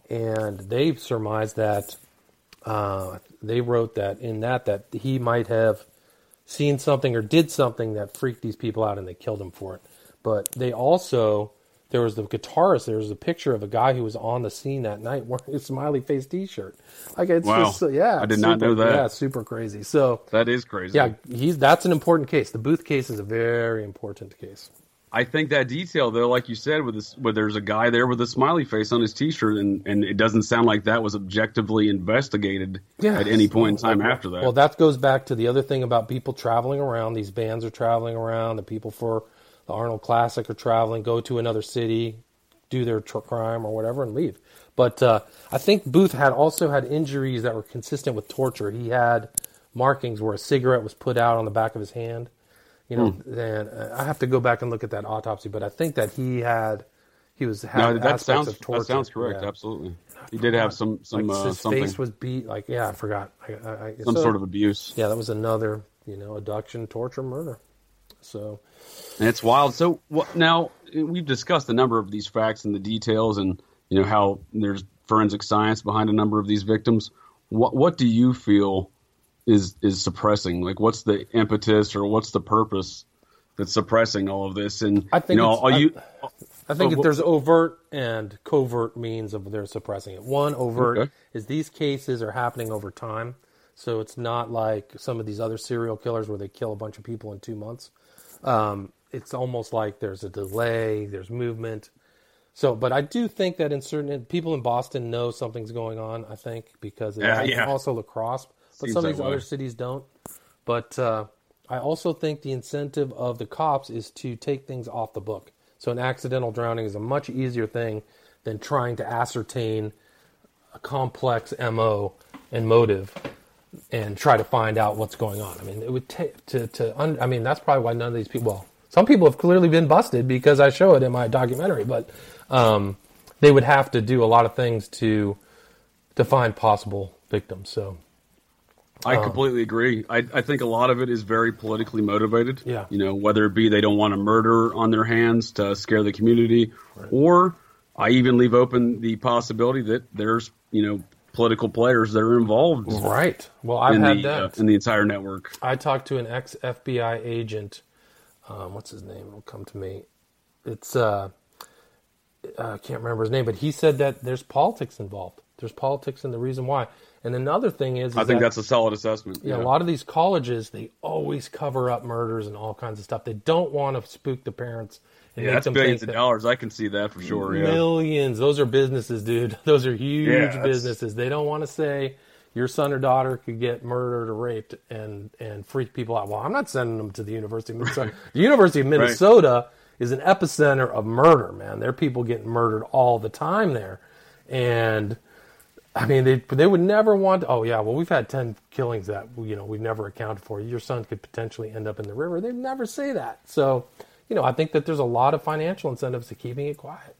And they surmised that uh, they wrote that in that that he might have seen something or did something that freaked these people out and they killed him for it. But they also there was the guitarist. There was a picture of a guy who was on the scene that night wearing a smiley face T-shirt. Like it's Wow. just yeah, I did not know that. Yeah, super crazy. So that is crazy. yeah, he's that's an important case. The Booth case is a very important case. I think that detail though, like you said, with this, where there's a guy there with a smiley face on his T-shirt, and and it doesn't sound like that was objectively investigated Yeah. at any point in time Like, after that. Well, that goes back to the other thing about people traveling around. These bands are traveling around. The people for the Arnold Classic or traveling, go to another city, do their tr- crime or whatever, and leave. But uh, I think Booth had also had injuries that were consistent with torture. He had markings where a cigarette was put out on the back of his hand. You know, Hmm. and uh, I have to go back and look at that autopsy, but I think that he had he was had no, that aspects sounds of torture. that sounds correct. Yeah. Absolutely, he did have some some Like uh, his something face was beat. Like yeah, I forgot. I, I, I, some so- sort of abuse. yeah, that was another, you know, abduction, torture, murder. So, And it's wild. So what, now we've discussed a number of these facts and the details, and you know how there's forensic science behind a number of these victims. What what do you feel is is suppressing? Like, what's the impetus or what's the purpose that's suppressing all of this? And I think you know, are I- you? I think Oh, if there's overt and covert means of they're suppressing it. One overt Okay. is these cases are happening over time, so it's not like some of these other serial killers where they kill a bunch of people in two months. Um, it's almost like there's a delay, there's movement. So, but I do think that in certain people in Boston know something's going on. I think because Yeah, yeah. also La Crosse, but Seems some of these way. other cities don't. But uh, I also think the incentive of the cops is to take things off the book. So an accidental drowning is a much easier thing than trying to ascertain a complex MO and motive and try to find out what's going on. I mean, it would take to to. Un, I mean, that's probably why none of these people. Well, some people have clearly been busted because I show it in my documentary, but um, they would have to do a lot of things to to find possible victims. So I completely agree. I, I think a lot of it is very politically motivated. Yeah. You know, whether it be they don't want a murder on their hands to scare the community, or I even leave open the possibility that there's, you know, political players that are involved right. Well, I've in had the uh, that. in the entire network. I talked to an ex FBI agent. Um, what's his name? It'll come to me. It's uh, I can't remember his name, but he said that there's politics involved. There's politics, and the reason why. And another thing is, is I think that, that's a solid assessment. yeah, a lot of these colleges they always cover up murders and all kinds of stuff. They don't want to spook the parents and Yeah, that's billions of that dollars. I can see that for sure. Yeah. millions. Those are businesses, dude. Those are huge Yeah, businesses. They don't want to say your son or daughter could get murdered or raped and and freak people out. Well, I'm not sending them to the University of Minnesota. The University of Minnesota is an epicenter of murder, man. There are people getting murdered all the time there, and I mean they they would never want. To, oh yeah, well we've had ten killings that you know we've never accounted for. Your son could potentially end up in the river. They'd never say that. So. You know, I think that there's a lot of financial incentives to keeping it quiet.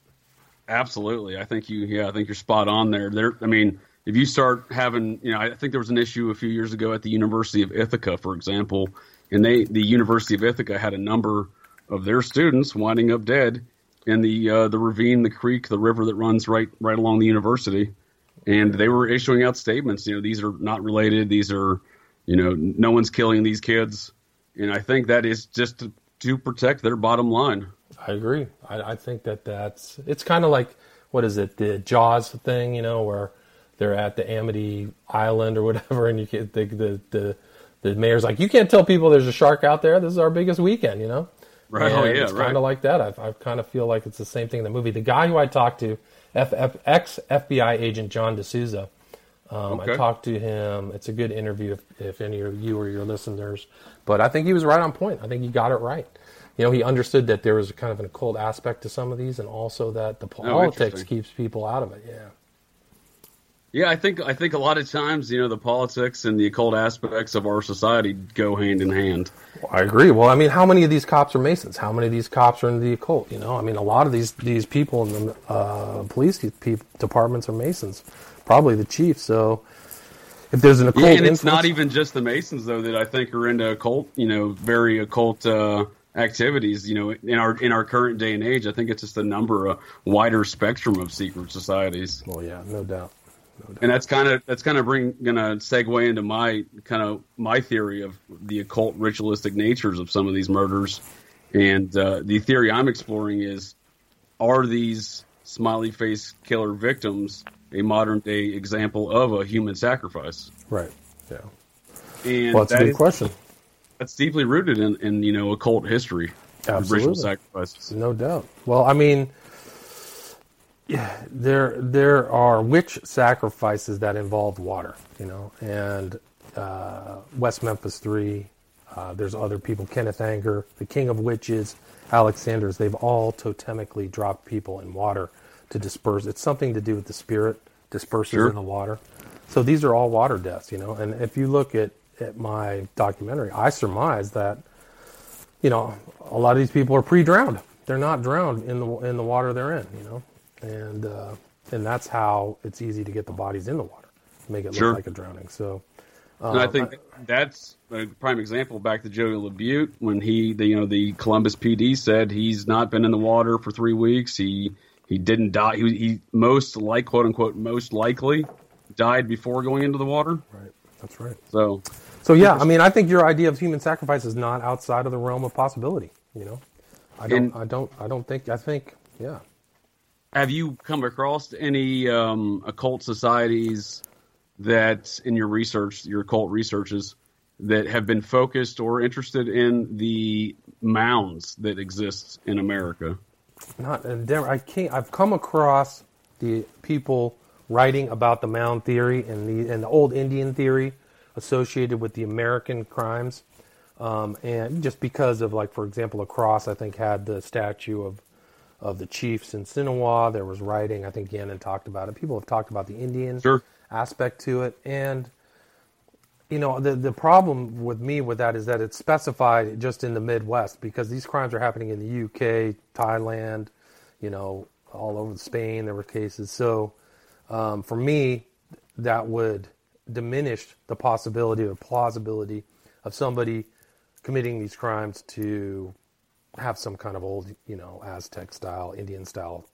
Absolutely. I think you yeah, I think you're spot on there. There I mean, if you start having, you know, I think there was an issue a few years ago at the University of Ithaca, for example, and they the University of Ithaca had a number of their students winding up dead in the uh, the ravine, the creek, the river that runs right right along the university. And they were issuing out statements, you know, these are not related, these are, you know, no one's killing these kids. And I think that is just to, protect their bottom line. I agree. I, I think that that's it's kind of like what is it the Jaws thing, you know, where they're at the Amity Island or whatever, and you can the the the, the mayor's like, you can't tell people there's a shark out there. This is our biggest weekend, you know. Right. Oh, yeah, it's right. kind of like that. I, I kind of feel like it's the same thing in the movie. The guy who I talked to, F, F, ex FBI agent John DeSouza. Um, I talked to him. It's a good interview if, if any of you or your listeners. But I think he was right on point. I think he got it right. You know, he understood that there was kind of an occult aspect to some of these, and also that the politics Oh, keeps people out of it. Yeah. Yeah, I think I think a lot of times, you know, the politics and the occult aspects of our society go hand in hand. I agree. Well, I mean, how many of these cops are Masons? How many of these cops are in the occult? You know, I mean, a lot of these these people in the uh, police departments are Masons, probably the chief. So, if there's an occult Yeah, and it's not even just the Masons though that I think are into occult, you know, very occult uh, activities. You know, in our in our current day and age, I think it's just a number, a wider spectrum of secret societies. Well, yeah, no doubt. and that's kind of that's kind of bring gonna segue into my kind of my theory of the occult ritualistic natures of some of these murders and uh, the theory i'm exploring is are these smiley face killer victims a modern day example of a human sacrifice Right. Yeah. and Well, that's a good is- question. that's deeply rooted in, in you know occult history Absolutely. sacrifices No doubt. Well, I mean, yeah, there there are witch sacrifices that involve water, you know, and uh, West Memphis Three. Uh, there's other people, Kenneth Anger, the King of Witches, Alexander's. They've all totemically dropped people in water to disperse. It's something to do with the spirit disperses Sure. in the water. So these are all water deaths, you know. And if you look at at my documentary, I surmise that you know, a lot of these people are pre-drowned. They're not drowned in the in the water they're in, you know, and uh, and that's how it's easy to get the bodies in the water, make it look like a drowning. So, And I uh, think that's a prime example back to Joey LaBute when he, the, you know, the Columbus PD said he's not been in the water for three weeks. He he didn't die. He, he most like quote unquote most likely died before going into the water. right, that's right. So So yeah, I mean, I think your idea of human sacrifice is not outside of the realm of possibility. You know, I don't, And- I don't, I don't think. I think, yeah. have you come across any um, occult societies that in your research, your occult researches, that have been focused or interested in the mounds that exist in America? Not in Denver. I can't. I've come across the people writing about the mound theory and the and the old Indian theory associated with the American crimes, um, and just because of like, for example, a cross I think had the statue of of the chiefs in Sinawa. There was writing. I think Gannon talked about it. People have talked about the Indian Sure. aspect to it, and you know the the problem with me with that is that it's specified just in the Midwest because these crimes are happening in the UK, Thailand, you know, all over Spain. There were cases. So um, for me, that would diminish the possibility or plausibility of somebody committing these crimes to have some kind of old, you know, Aztec style, Indian style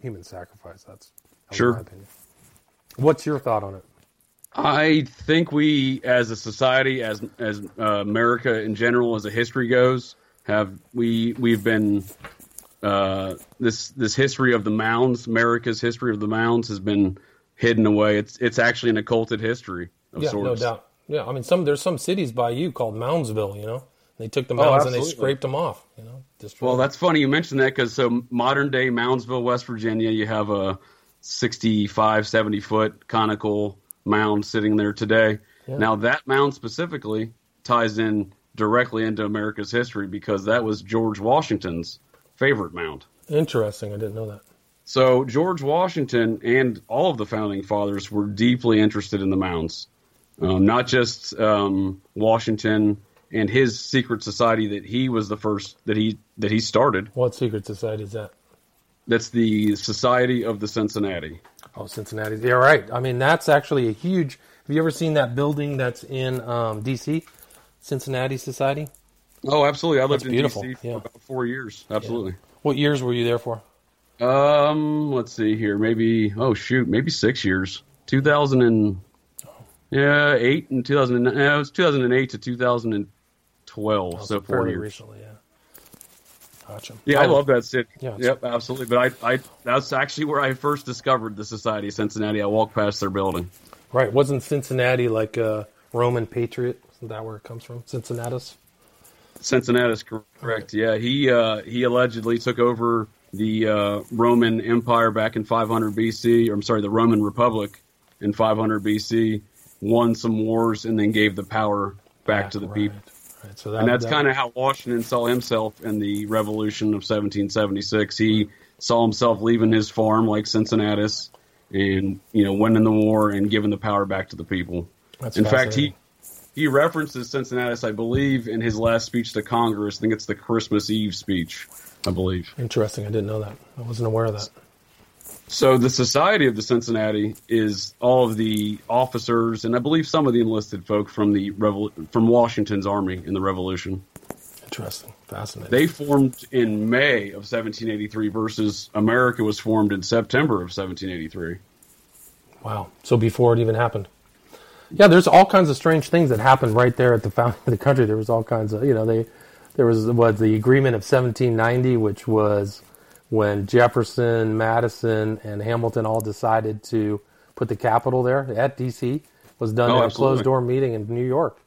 human sacrifice. That's, that's Sure. my opinion. What's your thought on it? I think we, as a society, as as uh, America in general, as a history goes, have we we've been uh, this this history of the mounds, America's history of the mounds, has been hidden away. It's it's actually an occulted history of Yeah, sorts. no doubt. Yeah, I mean, some there's some cities by you called Moundsville. You know, they took the Oh, mounds and they scraped them off. You know, destroyed Well, that's funny you mentioned that because so modern day Moundsville, West Virginia, you have a 65, 70 foot conical mound sitting there today. Yeah. Now, that mound specifically ties in directly into America's history because that was George Washington's favorite mound. interesting. I didn't know that. So, George Washington and all of the founding fathers were deeply interested in the mounds. Um, not just um, Washington and his secret society that he was the first that he that he started. What secret society is that? That's the Society of the Cincinnati. Oh, Cincinnati. Yeah, right. I mean, that's actually a huge. Have you ever seen that building that's in um, D.C. Cincinnati Society? Oh, absolutely. I lived That's in beautiful, DC for yeah. about four years. Absolutely. What years were you there for? Um, let's see here. Maybe oh shoot, maybe six years. Two thousand and yeah, eight and two thousand. No, it was two thousand and eight to two thousand and twelve. Oh, so four years. recently. Yeah. Gotcha. Yeah, I Oh, love that city. Yeah, yep, absolutely. But I, I, that's actually where I first discovered the Society of Cincinnati. I walked past their building. Right. Wasn't Cincinnati like a Roman patriot? Isn't that where it comes from? Cincinnatus. Cincinnatus, correct? Yeah, he uh, he allegedly took over the uh, Roman Empire back in 500 BC. Or I'm sorry, the Roman Republic in 500 BC. Won some wars and then gave the power back to the right, people. Right. So that, And that's that- kind of how Washington saw himself in the Revolution of 1776. He saw himself leaving his farm like Cincinnatus, and you know, winning the war and giving the power back to the people. That's in fact, he he references Cincinnatus, I believe, in his last speech to Congress. I think it's the Christmas Eve speech, I believe. Interesting. I didn't know that. I wasn't aware of that. So the Society of the Cincinnati is all of the officers and I believe some of the enlisted folk from the revol- from Washington's army in the Revolution. Interesting. Fascinating. They formed in May of 1783 versus America was formed in September of 1783. Wow. So before it even happened. Yeah, there's all kinds of strange things that happened right there at the founding of the country. There was all kinds of, you know, they there was what the agreement of 1790, which was when Jefferson, Madison, and Hamilton all decided to put the capital there at D.C. was done Oh, at a closed door meeting in New York.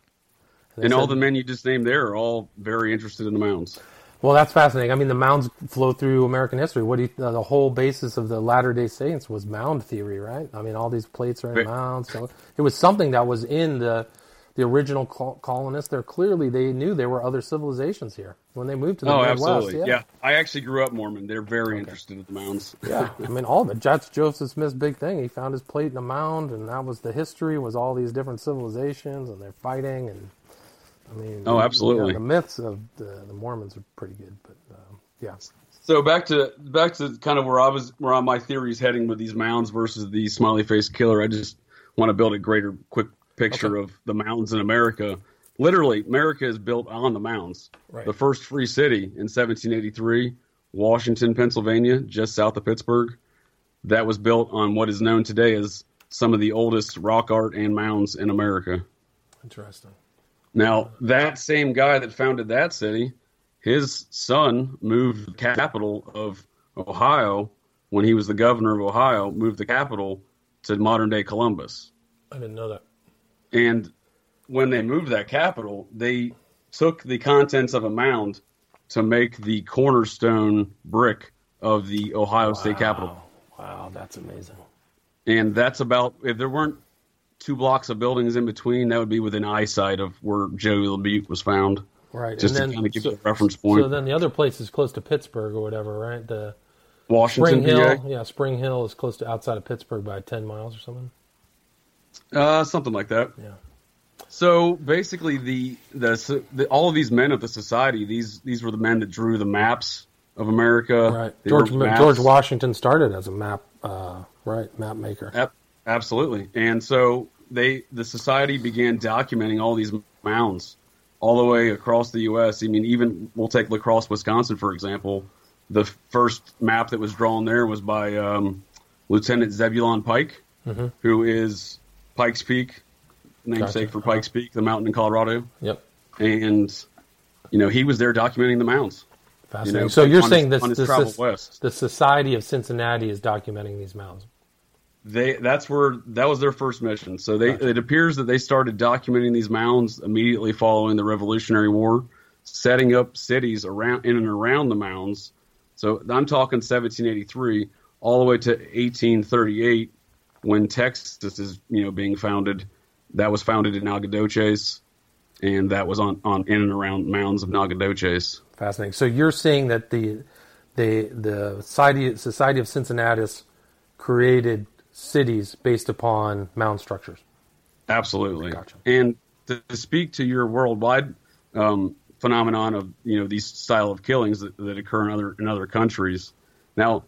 they And all the men you just named there are all very interested in the mounds. Well, that's fascinating. I mean, the mounds flow through American history. What do you, uh, the whole basis of the Latter Day Saints was mound theory, right? I mean, all these plates are in Right. mounds. So it was something that was in the the original colonists. They're clearly they knew there were other civilizations here when they moved to the Oh, Midwest. absolutely. Yeah. Yeah. I actually grew up Mormon. They're very interested in the mounds. Yeah, I mean, all of it. That's Joseph Smith's big thing. He found his plate in a mound, and that was the history. Was all these different civilizations, and they're fighting, and I mean, Oh, yeah, absolutely. the myths of the, the Mormons are pretty good, but um, yeah, So back to back to kind of where I was where my theory is heading with these mounds versus the smiley face killer. I just want to build a greater quick picture Okay. of the mountains in America. Literally, America is built on the mounds. Right. The first free city in 1783, Washington, Pennsylvania, just south of Pittsburgh. That was built on what is known today as some of the oldest rock art and mounds in America. interesting. Now, that same guy that founded that city, his son moved the capital of Ohio when he was the governor of Ohio, moved the capital to modern day Columbus. I didn't know that. And when they moved that capital, they took the contents of a mound to make the cornerstone brick of the Ohio State Capitol. Wow. Wow, that's amazing. And that's about, if there weren't two blocks of buildings in between, that would be within eyesight of where Joey LaBute was found. Right. Just and to kind of give so, you a reference point. So then the other place is close to Pittsburgh or whatever, right? The Washington, Spring Hill. PA? Yeah, Spring Hill is close to outside of Pittsburgh by 10 miles or something. Uh, something like that. Yeah. So basically, the, the the all of these men of the society these these were the men that drew the maps of America. Right. They George. George Washington started as a map, uh, right, map maker. Ab- absolutely. And so they the society began documenting all these mounds all the way across the U.S. I mean, even we'll take La Crosse, Wisconsin, for example. The first map that was drawn there was by um, Lieutenant Zebulon Pike, Mm-hmm. who is Pikes Peak, namesake Gotcha. for Pikes Peak, the mountain in Colorado. Yep. And you know, he was there documenting the mounds. You know, so you're saying his, this, this, the Society of Cincinnati is documenting these mounds. They that's where that was their first mission. So they Gotcha. it appears that they started documenting these mounds immediately following the Revolutionary War, setting up cities around in and around the mounds. So I'm talking 1783 all the way to 1838 when Texas is you know being founded. That was founded in Nacogdoches, and that was on on in and around mounds of Nacogdoches. Fascinating. So you're saying that the the the Society Society of Cincinnatus created cities based upon mound structures. Absolutely. Gotcha. And to, to speak to your worldwide um, phenomenon of you know these style of killings that, that occur in other in other countries. Now,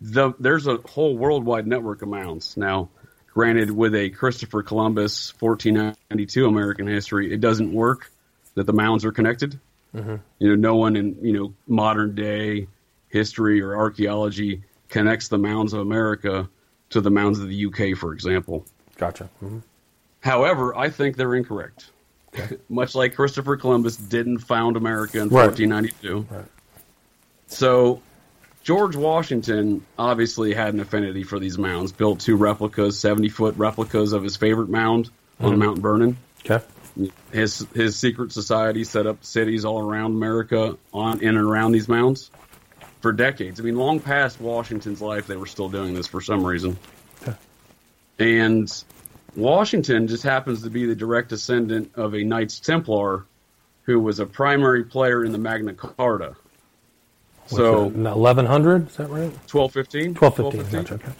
the, there's a whole worldwide network of mounds. Now, granted, with a Christopher Columbus 1492 American history, it doesn't work that the mounds are connected. You know, no one in you know modern day history or archaeology connects the mounds of America to the mounds of the UK, for example. Gotcha. hmm However, I think they're incorrect. Okay. Much like Christopher Columbus didn't found America in Right. 1492. Right. So, George Washington obviously had an affinity for these mounds, built two replicas, 70 foot replicas of his favorite mound on mm-hmm. Mount Vernon. Okay. His, his secret society set up cities all around America on in and around these mounds for decades. I mean, long past Washington's life, they were still doing this for some reason. Okay. And Washington just happens to be the direct descendant of a Knights Templar who was a primary player in the Magna Carta. So, uh, 1100, is that right? 1215? 1215. Gotcha. Okay.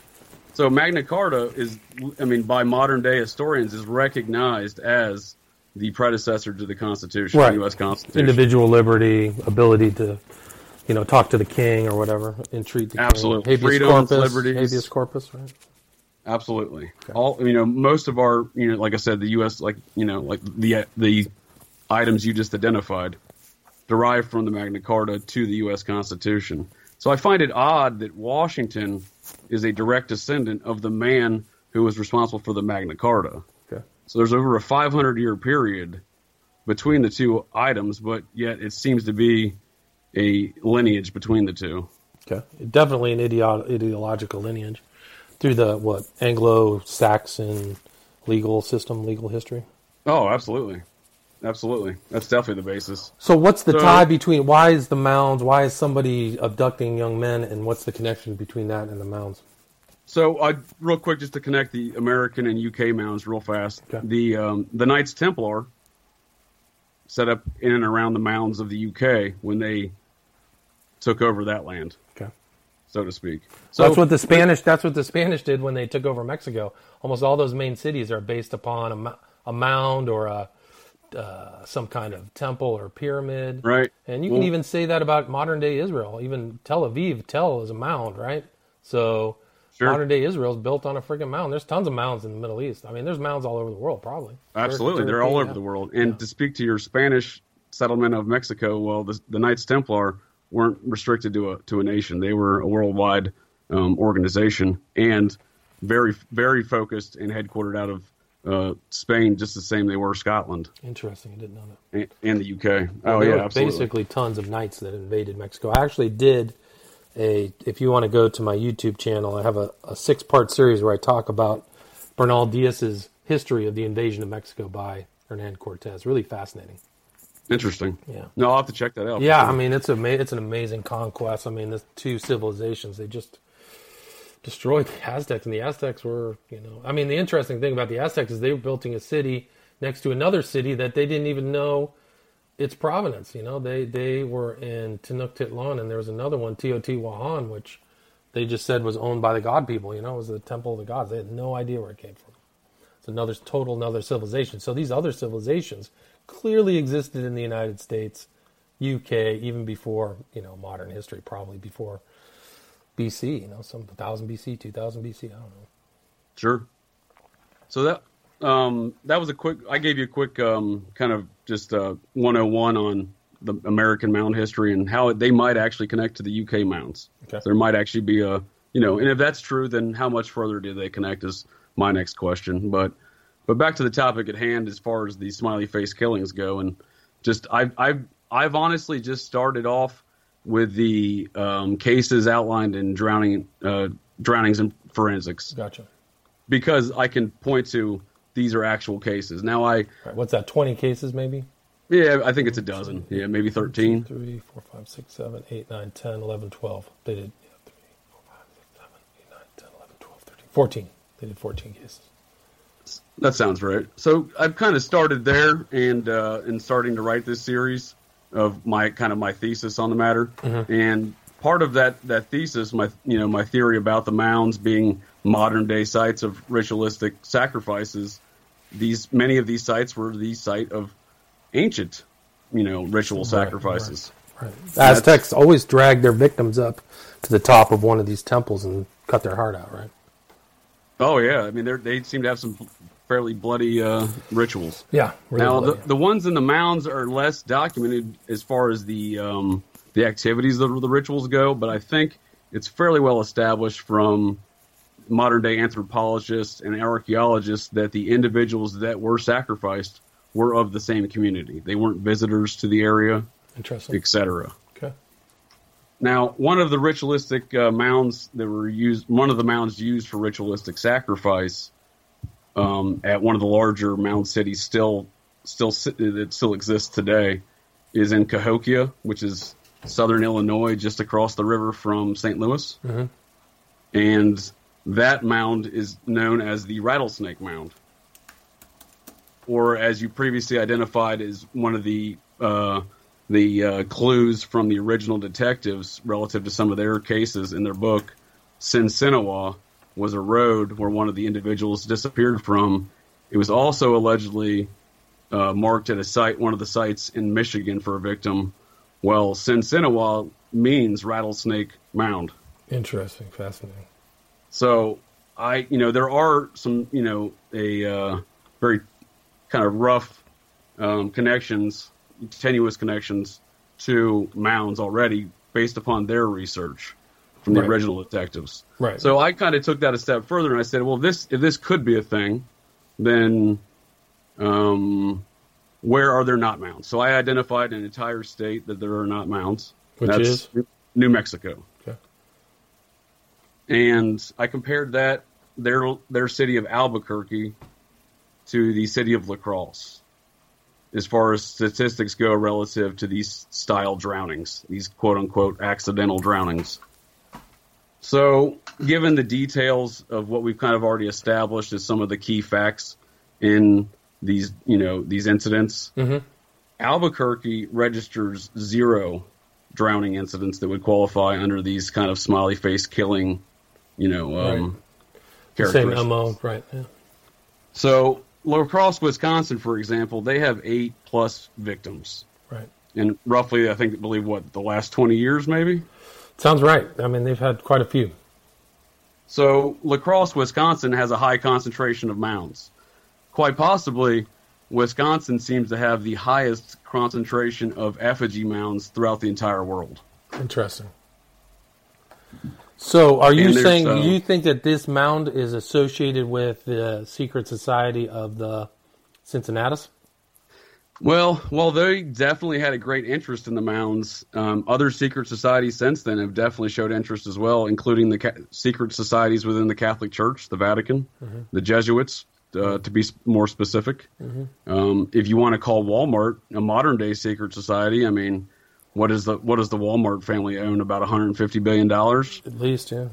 So Magna Carta is, I mean, by modern day historians, is recognized as the predecessor to the Constitution, Right. the U.S. Constitution. Individual liberty, ability to, you know, talk to the king or whatever, entreat the Absolutely. king. Habeas Freedoms, corpus, liberties. habeas corpus, right? Absolutely. All you know, most of our, you know, like I said, the U.S. like you know, like the the items you just identified derive from the Magna Carta to the U.S. Constitution. So I find it odd that Washington is a direct descendant of the man who was responsible for the Magna Carta. Okay. So there's over a 500 year period between the two items, but yet it seems to be a lineage between the two. Okay. Definitely an ideo- ideological lineage through the what Anglo-Saxon legal system, legal history. Oh, absolutely. Absolutely. That's definitely the basis. So what's the So- tie between why is the mounds, why is somebody abducting young men and what's the connection between that and the mounds? So, I real quick, just to connect the American and UK mounds real fast. Okay. The um, the Knights Templar set up in and around the mounds of the UK when they took over that land, Okay. so to speak. So that's what the Spanish. That's what the Spanish did when they took over Mexico. Almost all those main cities are based upon a, a mound or a uh, some kind of temple or pyramid. right. And you can even say that about modern day Israel. Even Tel Aviv, Tel is a mound, right? So Sure. modern day Israel is built on a freaking mound. There's tons of mounds in the Middle East. I mean, there's mounds all over the world, probably. Absolutely, they're all over yeah. the world. And to speak to your Spanish settlement of Mexico, well, the, the Knights Templar weren't restricted to a to a nation; they were a worldwide um, organization and very very focused and headquartered out of uh, Spain, just the same they were Scotland Interesting. I didn't know that. and, and the UK. Oh there yeah, basically tons of knights that invaded Mexico. I actually did a. If you want to go to my YouTube channel, I have a, a six part series where I talk about Bernal Diaz's history of the invasion of Mexico by Hernan Cortez. Really fascinating. Interesting. Yeah. No, I'll have to check that out. Yeah, I mean it's a ma- it's an amazing conquest. I mean the two civilizations they just destroyed the Aztecs, and the Aztecs were you know I mean the interesting thing about the Aztecs is they were building a city next to another city that they didn't even know its provenance. You know they they were in Tenochtitlan, and there was another one Teotihuacan, which they just said was owned by the god people. You know it was the temple of the gods. They had no idea where it came from. It's another total another civilization. So these other civilizations clearly existed in the United States UK, even before you know modern history, probably before BC. You know, some thousand BC, two thousand BC. I don't know. Sure. So that um, that was a quick. I gave you a quick um, kind of just uh, 101 on the American mound history and how they might actually connect to the UK mounds. Okay. There might actually be a you know, and if that's true, then how much further do they connect? Is my next question. But but back to the topic at hand, as far as the smiley face killings go, and just I've I've I've honestly just started off with the um, cases outlined in drowning uh, drownings and forensics Gotcha. because I can point to these are actual cases. Now I right, what's that? Twenty cases, maybe. yeah I think it's a dozen. Yeah, maybe thirteen. Three, four, five, six, seven, eight, nine, ten, eleven, twelve. They did yeah, three, four, five, six, seven, eight, nine, ten, eleven, twelve, thirteen, fourteen. They did fourteen cases. That sounds right. So I've kind of started there and uh, and starting to write this series of my kind of my thesis on the matter. Mm-hmm. And part of that that thesis, my you know my theory about the mounds being modern day sites of ritualistic sacrifices. These many of these sites were the site of ancient, you know, ritual sacrifices. Right. Aztecs always dragged their victims up to the top of one of these temples and cut their heart out. Right. Oh yeah, I mean they they seem to have some fairly bloody uh, rituals. Yeah. Really now, the, the ones in the mounds are less documented as far as the um, the activities of the rituals go, but I think it's fairly well established from modern day anthropologists and archaeologists that the individuals that were sacrificed were of the same community. They weren't visitors to the area, etc. Okay. Now, one of the ritualistic uh, mounds that were used, one of the mounds used for ritualistic sacrifice um, at one of the larger mound cities, still, still, that still exists today, is in Cahokia, which is southern Illinois, just across the river from St. Louis, Mhm. and that mound is known as the Rattlesnake Mound, or as you previously identified as one of the uh, the uh, clues from the original detectives relative to some of their cases in their book. Sinsinawa was a road where one of the individuals disappeared from. It was also allegedly uh, marked at a site, one of the sites in Michigan for a victim. Well, Sinsinawa means rattlesnake mound. Interesting. Fascinating. So I, you know, there are some, you know, a uh, very kind of rough um, connections, tenuous connections to mounds already based upon their research from the Right. original detectives. Right. So I kind of took that a step further and I said, well, this if this could be a thing, then um, where are there not mounds? So I identified an entire state that there are not mounds. Which That's is? New Mexico Okay. and I compared that their their city of Albuquerque to the city of La Crosse as far as statistics go relative to these style drownings, these quote unquote accidental drownings. So, given the details of what we've kind of already established as some of the key facts in these, you know, these incidents, Mhm. Albuquerque registers zero drowning incidents that would qualify under these kind of smiley face killing, you know, um, Same characteristics. MO. Right. Yeah. So, La Crosse, Wisconsin, for example, they have eight plus victims, Right. and roughly, I think, believe what the last twenty years, maybe. Sounds right. I mean, they've had quite a few. So, La Crosse, Wisconsin has a high concentration of mounds. Quite possibly, Wisconsin seems to have the highest concentration of effigy mounds throughout the entire world. Interesting. So, are you saying uh, you think that this mound is associated with the secret society of the Cincinnatus? Well, while they definitely had a great interest in the mounds, um, other secret societies since then have definitely showed interest as well, including the ca- secret societies within the Catholic Church, the Vatican, the Jesuits, uh, to be more specific. Um, if you want to call Walmart a modern day secret society, I mean, what is the what does the Walmart family own? About 150 billion dollars At least, yeah.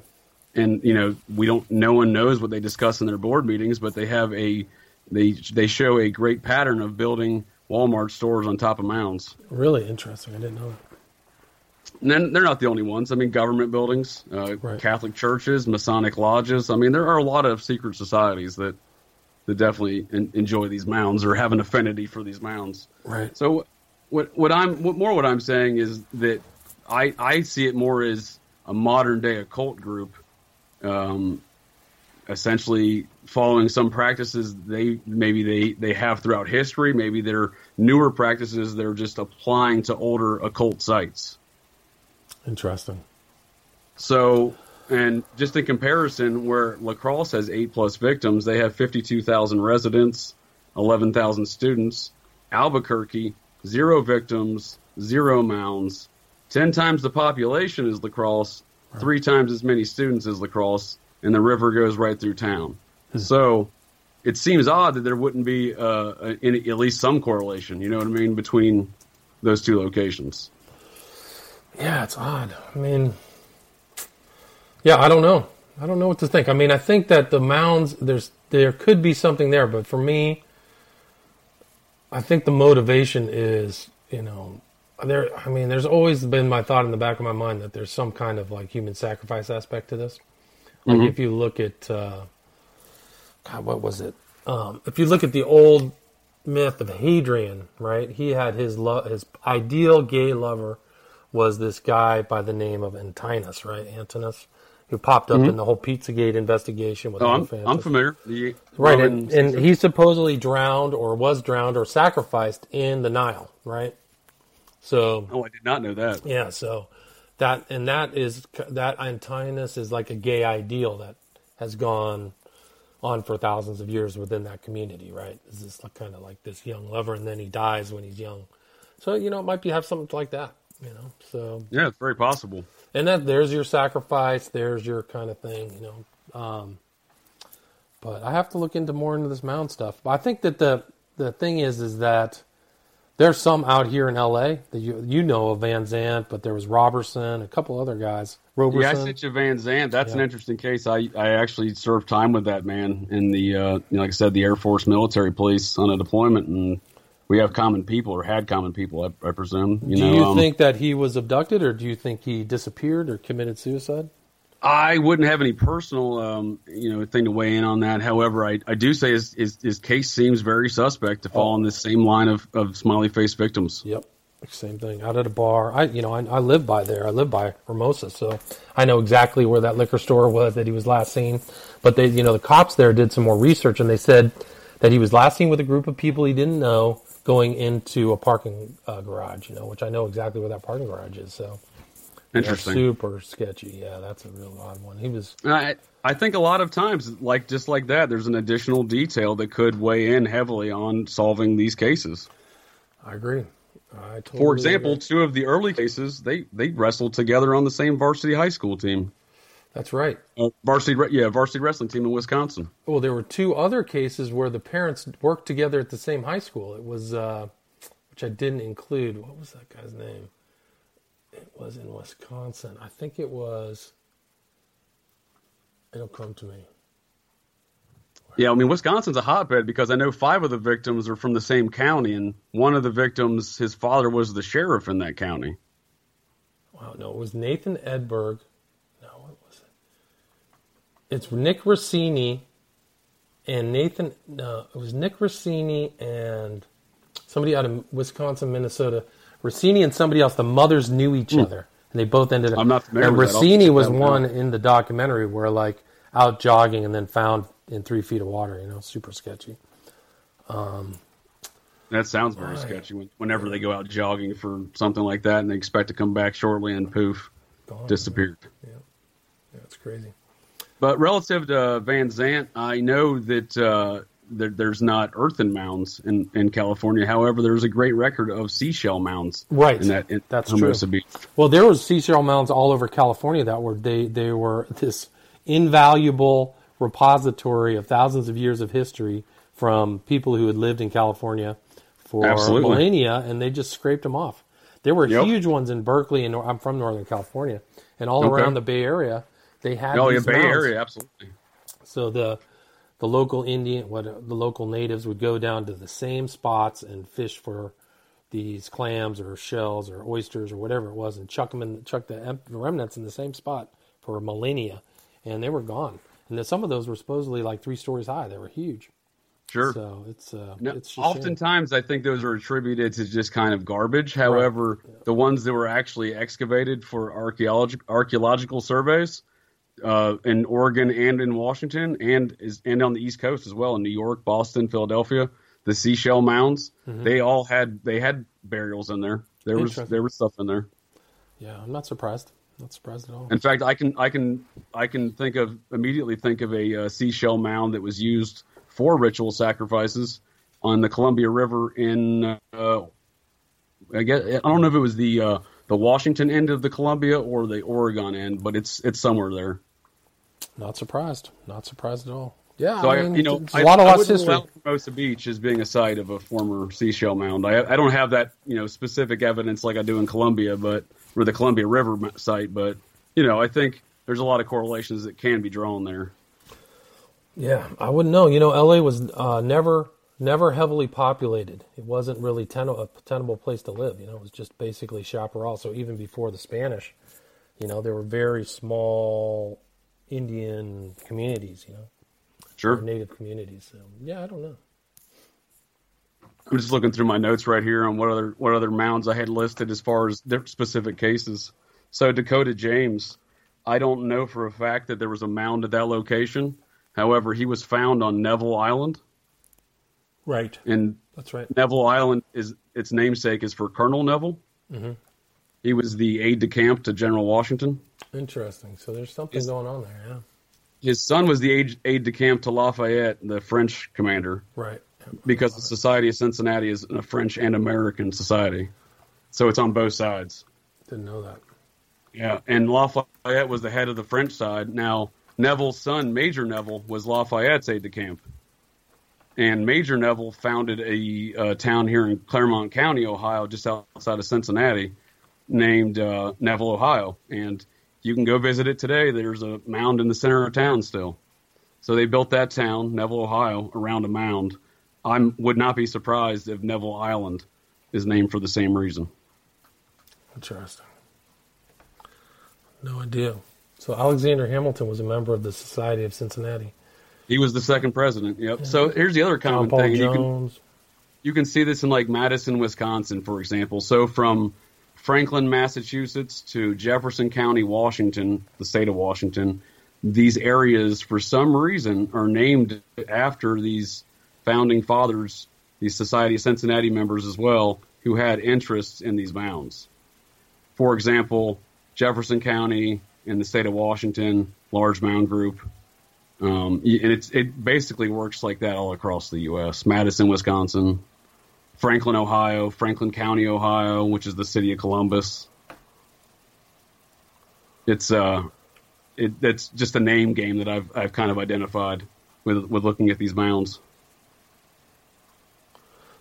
and you know we don't no one knows what they discuss in their board meetings but they have a they they show a great pattern of building walmart stores on top of mounds Really interesting. I didn't know that. and then they're not the only ones i mean government buildings uh, Right. catholic churches masonic lodges i mean there are a lot of secret societies that that definitely en- enjoy these mounds or have an affinity for these mounds Right. so what what I'm what more what I'm saying is that I I see it more as a modern day occult group, um, essentially following some practices they maybe they they have throughout history. Maybe they're newer practices they're just applying to older occult sites. Interesting. So, and just in comparison, where La Crosse has eight plus victims, they have 52,000 residents, 11,000 students. Albuquerque, zero victims, zero mounds, 10 times the population is La Crosse, three times as many students as La Crosse, and the river goes right through town. So, it seems odd that there wouldn't be uh, in, at least some correlation, you know what I mean, between those two locations. Yeah, it's odd. I mean, yeah, I don't know. I don't know what to think. I mean, I think that the mounds there's there could be something there, but for me, I think the motivation is, you know, there. I mean, there's always been my thought in the back of my mind that there's some kind of like human sacrifice aspect to this. Like Mhm. if you look at, uh, God, what was it? Um, if you look at the old myth of Hadrian, right? He had his lo- his ideal gay lover was this guy by the name of Antinous, right? Antinous, who popped up in the whole Pizzagate investigation with Oh, I'm, I'm familiar. The Right, and, and he supposedly drowned or was drowned or sacrificed in the Nile, right? So oh, I did not know that. yeah, so that and that is that Antinous is like a gay ideal that has gone on for thousands of years within that community, right? Is this like, kind of like this young lover, and then he dies when he's young. So you know, it might be have something like that, you know. So Yeah, it's very possible. and that there's your sacrifice there's your kind of thing you know um, but i have to look into more into this mound stuff but i think that the the thing is is that there's some out here in la that you you know of van zant but there was robertson a couple other guys roberson Yeah, I sent you Van Zandt. That's an interesting case. I, I actually served time with that man in the, uh, you know, like I said, the Air Force military police on a deployment, and we have common people or had common people, I, I presume. You do know, you um, think that he was abducted or do you think he disappeared or committed suicide I wouldn't have any personal, um, you know, thing to weigh in on that. However, I, I do say his, his, his case seems very suspect to fall Oh. in this same line of, of smiley face victims. Yep, same thing. Out at a bar, I you know I, I live by there. I live by Hermosa, so I know exactly where that liquor store was that he was last seen. But they, you know, the cops there did some more research, and they said that he was last seen with a group of people he didn't know going into a parking uh, garage. You know, which I know exactly where that parking garage is. So Interesting. super sketchy. Yeah, that's a real odd one. He was. I I think a lot of times, like just like that, there's an additional detail that could weigh in heavily on solving these cases. I agree. I totally For example, agree. two of the early cases, they they wrestled together on the same varsity high school team, that's right. uh, varsity yeah varsity wrestling team in Wisconsin. Well, there were two other cases where the parents worked together at the same high school. It was, uh, which I didn't include. What was that guy's name? It was in Wisconsin. I think it was. It'll come to me. Yeah, I mean Wisconsin's a hotbed because I know five of the victims are from the same county, and one of the victims, his father was the sheriff in that county. Wow, no, it was Nathan Edberg. No, what was it? It's Nick Rossini and Nathan. No, it was Nick Rossini and somebody out of Wisconsin, Minnesota. Rossini and somebody else. The mothers knew each other, and they both ended up. I'm not familiar And with that. I'll Rossini was one out. in the documentary where like out jogging and then found in three feet of water. You know, super sketchy. Um, That sounds very Right. sketchy. Whenever they go out jogging for something like that, and they expect to come back shortly, and poof, Gone. disappeared. Yeah, it's crazy. But relative to Van Zant, I know that uh, there, there's not earthen mounds in, in California. However, there's a great record of seashell mounds. Right. In that, in That's Hermosa true. Beach. Well, there was seashell mounds all over California that were they they were this invaluable repository of thousands of years of history from people who had lived in California for Absolutely. millennia, and they just scraped them off. There were Yep. huge ones in Berkeley, and I'm from Northern California, and all Okay. around the Bay Area. They had Oh, yeah, these Bay mounds. Area, absolutely. So the the local Indian, what the local natives would go down to the same spots and fish for these clams or shells or oysters or whatever it was, and chuck them in, chuck the remnants in the same spot for millennia, and they were gone. And then some of those were supposedly like three stories high. They were huge. Sure. So it's uh, No, it's just a shame. oftentimes, I think those are attributed to just kind of garbage. However, the ones that were actually excavated for archaeological archaeological surveys uh, in Oregon and in Washington, and is and on the East Coast as well, in New York, Boston, Philadelphia, the seashell mounds, they all had they had burials in there. There was there was stuff in there. Yeah, I'm not surprised. Not surprised at all. In fact, I can I can I can think of immediately think of a uh, seashell mound that was used for ritual sacrifices on the Columbia River in uh, I guess I don't know if it was the uh, the Washington end of the Columbia or the Oregon end, but it's it's somewhere there. Not surprised. Not surprised at all. Yeah, So I, I mean, you know, I, a lot of I lost history. Hermosa Beach as being a site of a former seashell mound. I I don't have that you know specific evidence like I do in Columbia, but or the Columbia River site, but you know I think there's a lot of correlations that can be drawn there. Yeah, I wouldn't know. You know, LA was uh, never never heavily populated. It wasn't really ten- a tenable place to live. You know, it was just basically chaparral. So even before the Spanish, you know, there were very small Indian communities. You know, Sure. native communities. So yeah, I don't know. I'm just looking through my notes right here on what other what other mounds I had listed as far as their specific cases. So Dakota James, I don't know for a fact that there was a mound at that location. However, he was found on Neville Island, Right. and That's right. Neville Island is its namesake is for Colonel Neville. Mhm. He was the aide de camp to General Washington. Interesting. So there's something Is- going on there. Yeah. His son was the aide, aide de camp to Lafayette, the French commander. Right. because the Society of Cincinnati is a French and American society. So it's on both sides. Didn't know that. Yeah. And Lafayette was the head of the French side. Now, Neville's son, Major Neville, was Lafayette's aide de camp. And Major Neville founded a uh, town here in Clermont County, Ohio, just outside of Cincinnati, named uh, Neville, Ohio. And you can go visit it today. There's a mound in the center of town still. So they built that town, Neville, Ohio, around a mound. I would not be surprised if Neville Island is named for the same reason. Interesting. No idea. So Alexander Hamilton was a member of the Society of Cincinnati. He was the second president. Yep. So here's the other common Paul thing. You can you can see this in like Madison, Wisconsin, for example. So from Franklin, Massachusetts to Jefferson County, Washington, the state of Washington, these areas for some reason are named after these founding fathers, these Society of Cincinnati members as well, who had interests in these mounds. For example, Jefferson County in the state of Washington, large mound group. Um, and it's, it basically works like that all across the U.S. Madison, Wisconsin, Franklin, Ohio, Franklin County, Ohio, which is the city of Columbus. It's uh, it that's just a name game that I've I've kind of identified with with looking at these mounds.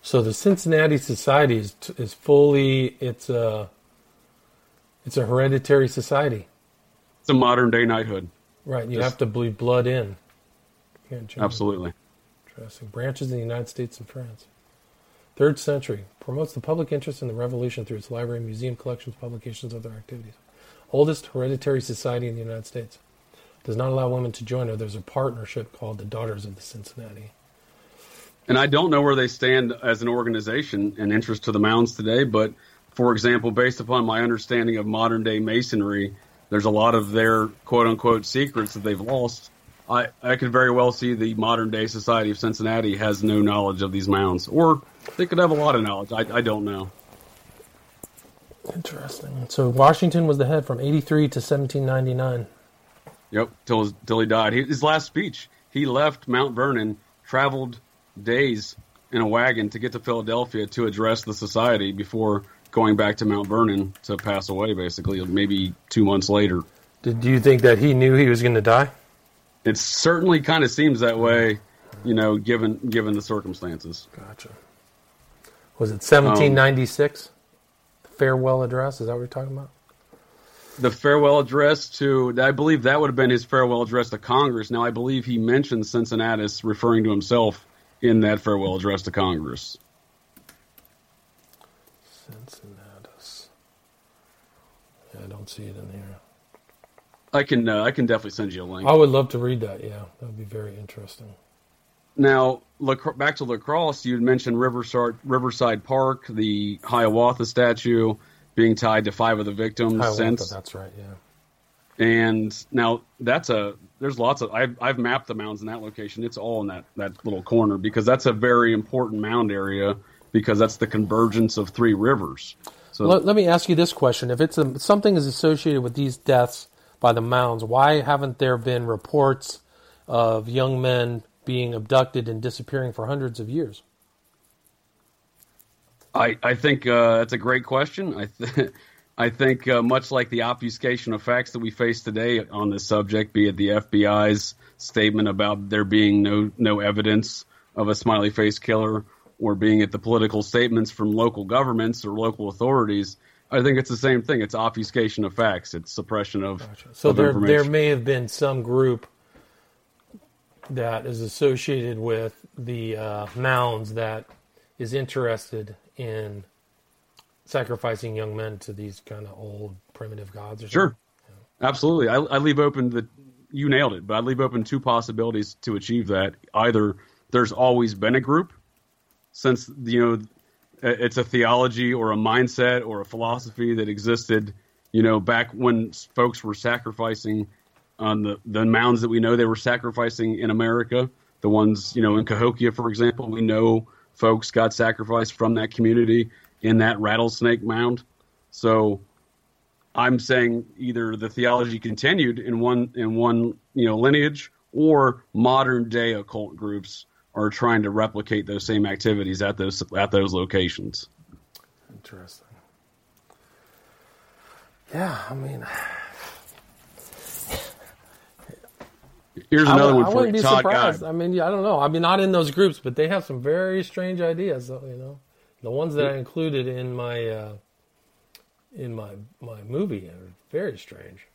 So the Cincinnati Society is is fully it's a it's a hereditary society, It's a modern day knighthood, right? You Just- have to bleed blood in. You can't change it. absolutely. Interesting. Branches in the United States and France. Third century promotes the public interest in the Revolution through its library, museum collections, publications, other activities. Oldest hereditary society in the United States. Does not allow women to join, or there's a partnership called the Daughters of the Cincinnati. And I don't know where they stand as an organization in interest to the mounds today, but for example, based upon my understanding of modern day masonry, there's a lot of their quote unquote secrets that they've lost. I, I could very well see the modern day Society of Cincinnati has no knowledge of these mounds, or they could have a lot of knowledge. I, I don't know. Interesting. So Washington was the head from 83 to 1799. Yep, till till he died. He, his last speech, he left Mount Vernon, traveled days in a wagon to get to Philadelphia to address the society before going back to Mount Vernon to pass away. Basically, maybe two months later. Did do you think that he knew he was going to die? It certainly kind of seems that way, you know, given given the circumstances. Gotcha. Was it 1796? Um, the farewell address? Is that what you're talking about? The farewell address to, I believe that would have been his farewell address to Congress. Now, I believe he mentioned Cincinnatus, referring to himself in that farewell address to Congress. Cincinnatus. Yeah, I don't see it in here. I can uh, I can definitely send you a link. I would love to read that. Yeah, that would be very interesting. Now, back to La Crosse, you had mentioned Riverside, Riverside Park, the Hiawatha statue being tied to five of the victims Hiawatha, since. That's right. Yeah. And now that's a there's lots of I've I've mapped the mounds in that location. It's all in that that little corner because that's a very important mound area because that's the convergence of three rivers. So let, let me ask you this question: If it's a, something is associated with these deaths by the mounds, why haven't there been reports of young men being abducted and disappearing for hundreds of years? I I think uh, that's a great question. I. Th- I think uh, much like the obfuscation of facts that we face today on this subject, be it the FBI's statement about there being no no evidence of a smiley face killer, or being at the political statements from local governments or local authorities, I think it's the same thing. It's obfuscation of facts. It's suppression of gotcha. so of there there may have been some group that is associated with the uh, mounds that is interested in sacrificing young men to these kind of old primitive gods or something? Sure. Yeah. Absolutely. I, I, leave open the, you nailed it, but I leave open two possibilities to achieve that. Either there's always been a group since, you know, it's a theology or a mindset or a philosophy that existed, you know, back when folks were sacrificing on the, the mounds that we know they were sacrificing in America. The ones, you know, in Cahokia, for example, we know folks got sacrificed from that community in that rattlesnake mound. So I'm saying either the theology continued in one in one you know lineage, or modern day occult groups are trying to replicate those same activities at those at those locations. Interesting. Yeah, I mean, here's another I, one I for wouldn't you, be Todd surprised. I mean, I don't know. I mean, not in those groups, but they have some very strange ideas. You know. The ones that I included in my uh, in my my movie are very strange.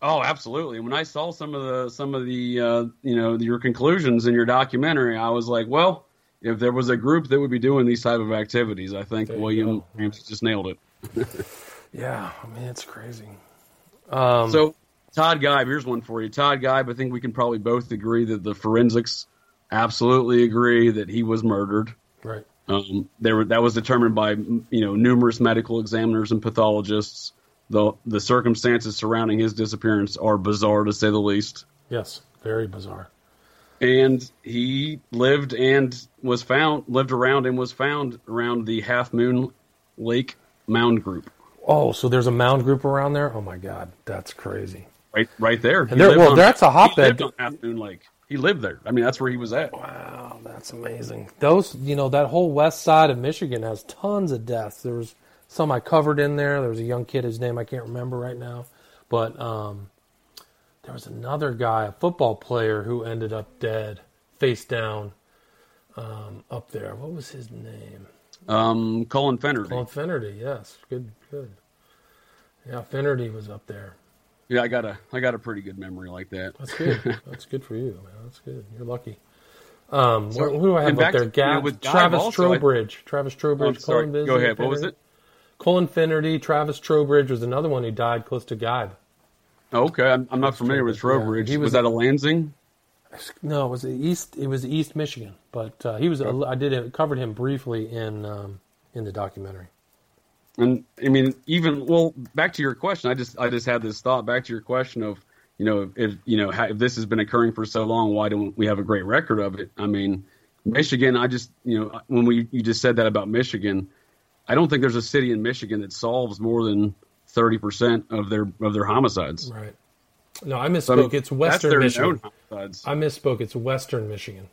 Oh, absolutely. When I saw some of the some of the uh, you know your conclusions in your documentary, I was like, well, if there was a group that would be doing these type of activities, I think William Ramsey just nailed it. yeah, I mean it's crazy. Um, so Todd Geib, here's one for you. Todd Geib, I think we can probably both agree that the forensics absolutely agree that he was murdered. Right. Um, there that was determined by you know numerous medical examiners and pathologists. The the circumstances surrounding his disappearance are bizarre to say the least. Yes, very bizarre. And he lived and was found lived around and was found around the Half Moon Lake Mound Group. Oh, so there's a mound group around there? Oh my God, that's crazy! Right, right there. And there well, on, that's a hotbed. Half Moon Lake. He lived there. I mean, that's where he was at. Wow, that's amazing. Those, you know, that whole west side of Michigan has tons of deaths. There was some I covered in there. There was a young kid, his name I can't remember right now, but um, there was another guy, a football player, who ended up dead, face down, um, up there. What was his name? Um, Colin Finnerty. Colin Finnerty, yes, good, good. Yeah, Finnerty was up there. Yeah, I got a I got a pretty good memory like that. That's good. That's good for you, man. That's good. You're lucky. Um, so, who do I have up there? Gab, you know, Travis also, Trowbridge. I, Travis Trowbridge. Oh, sorry. Go ahead. What was it? Colin Finnerty. Travis Trowbridge was another one who died close to. Oh, okay, I'm, I'm not familiar with Trowbridge. Yeah. He was, was that a Lansing? No, it was East. It was East Michigan, but uh, he was. Oh. I did it, covered him briefly in um, in the documentary. And I mean, even well, back to your question. I just I just had this thought. Back to your question of you know if you know if this has been occurring for so long, why don't we have a great record of it? I mean, Michigan. I just you know when we you just said that about Michigan, I don't think there's a city in Michigan that solves more than thirty percent of their of their homicides. Right. No, I misspoke. So, I mean, it's Western Michigan. I misspoke. It's Western Michigan,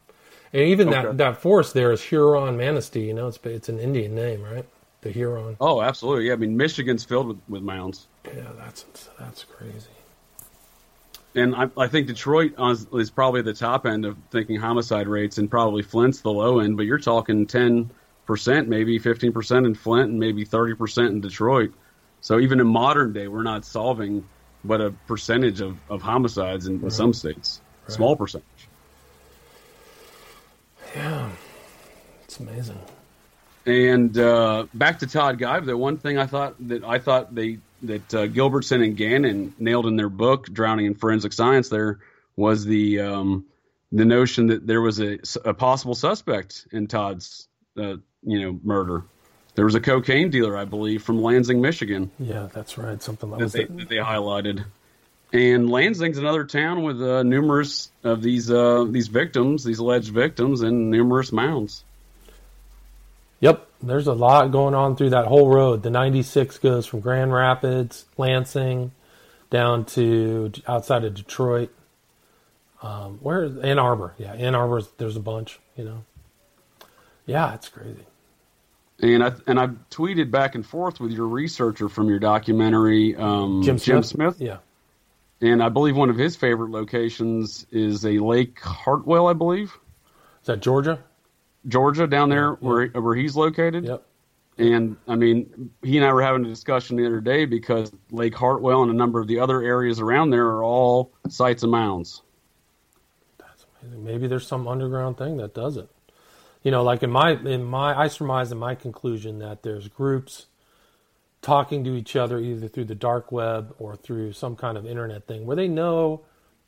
and even okay. that that forest there is Huron Manistee. You know, it's it's an Indian name, right? the Huron. Oh, absolutely. Yeah, I mean Michigan's filled with, with mounds. Yeah, that's that's crazy. And I, I think Detroit is probably the top end of thinking homicide rates, and probably Flint's the low end. But you're talking ten percent, maybe fifteen percent in Flint, and maybe thirty percent in Detroit. So even in modern day, we're not solving but a percentage of, of homicides in, right. in some states, right. small percentage. Yeah, it's amazing. And uh, back to Todd Geib, the one thing I thought that I thought they that uh, Gilbertson and Gannon nailed in their book, Drowning in Forensic Science, there was the um, the notion that there was a, a possible suspect in Todd's uh, you know murder. There was a cocaine dealer, I believe, from Lansing, Michigan. Yeah, that's right. Something like that they, that they highlighted. And Lansing's another town with uh, numerous of these uh, these victims, these alleged victims, and numerous mounds. Yep, there's a lot going on through that whole road. The 96 goes from Grand Rapids, Lansing, down to outside of Detroit. Um, where is Ann Arbor? Yeah, Ann Arbor. There's a bunch. You know. Yeah, it's crazy. And I and I tweeted back and forth with your researcher from your documentary, um, Jim, Jim Smith. Smith. Yeah. And I believe one of his favorite locations is a Lake Hartwell, I believe. Is that Georgia? Georgia, down there yeah. where where he's located. Yep. And I mean, he and I were having a discussion the other day because Lake Hartwell and a number of the other areas around there are all sites of mounds. That's amazing. Maybe there's some underground thing that does it. You know, like in my in my I surmise in my conclusion that there's groups talking to each other either through the dark web or through some kind of internet thing where they know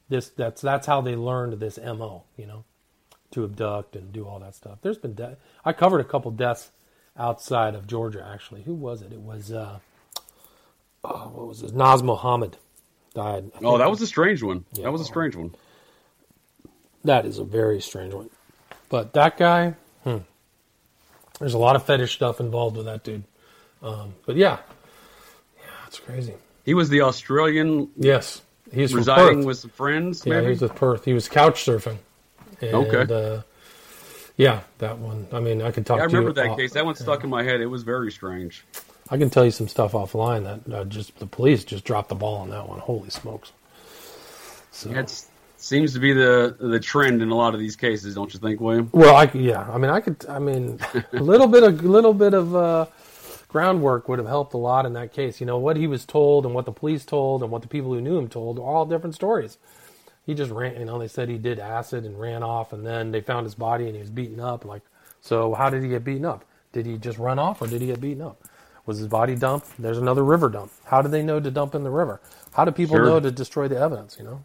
this that's that's how they learned this mo you know to abduct and do all that stuff. There's been de- i covered a couple deaths outside of georgia actually. Who was it? It was uh oh, what was it naz mohammed died. Oh that was a strange one. Yeah, that was a strange one. That is a very strange one. But that guy hmm, there's a lot of fetish stuff involved with that dude um, but yeah, yeah, it's crazy. He was the Australian. Yes, he's residing with some friends. Yeah, maybe? he was with Perth. He was couch surfing. And, okay. Uh, yeah, that one. I mean, I can talk. Yeah, I remember that off, case. That one stuck yeah. in my head. It was very strange. I can tell you some stuff offline that uh, just the police just dropped the ball on that one. Holy smokes! So. Seems to be the the trend in a lot of these cases, don't you think, William? Well, I yeah. I mean, I could. I mean, a little bit of a little bit of. Uh, groundwork would have helped a lot in that case. You know, what he was told and what the police told and what the people who knew him told are all different stories. He just ran, you know, they said he did acid and ran off and then they found his body and he was beaten up. Like, so how did he get beaten up? Did he just run off or did he get beaten up? Was his body dumped? There's another river dump. How do they know to dump in the river? How do people sure. know to destroy the evidence, you know?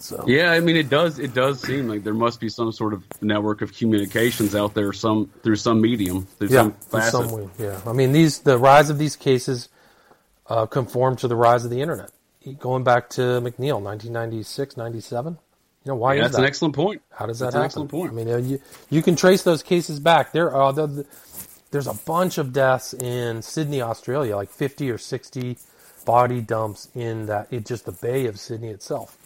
So. Yeah, I mean, it does. It does seem like there must be some sort of network of communications out there, some through some medium, through yeah, some some way. Yeah, I mean, these the rise of these cases uh, conform to the rise of the internet. Going back to McNeill, 1996, 97. You know why yeah, that's that? an excellent point. How does that's that happen? excellent point. I mean, you you can trace those cases back. There are the, there's a bunch of deaths in Sydney, Australia, like 50 or 60 body dumps in that it just the Bay of Sydney itself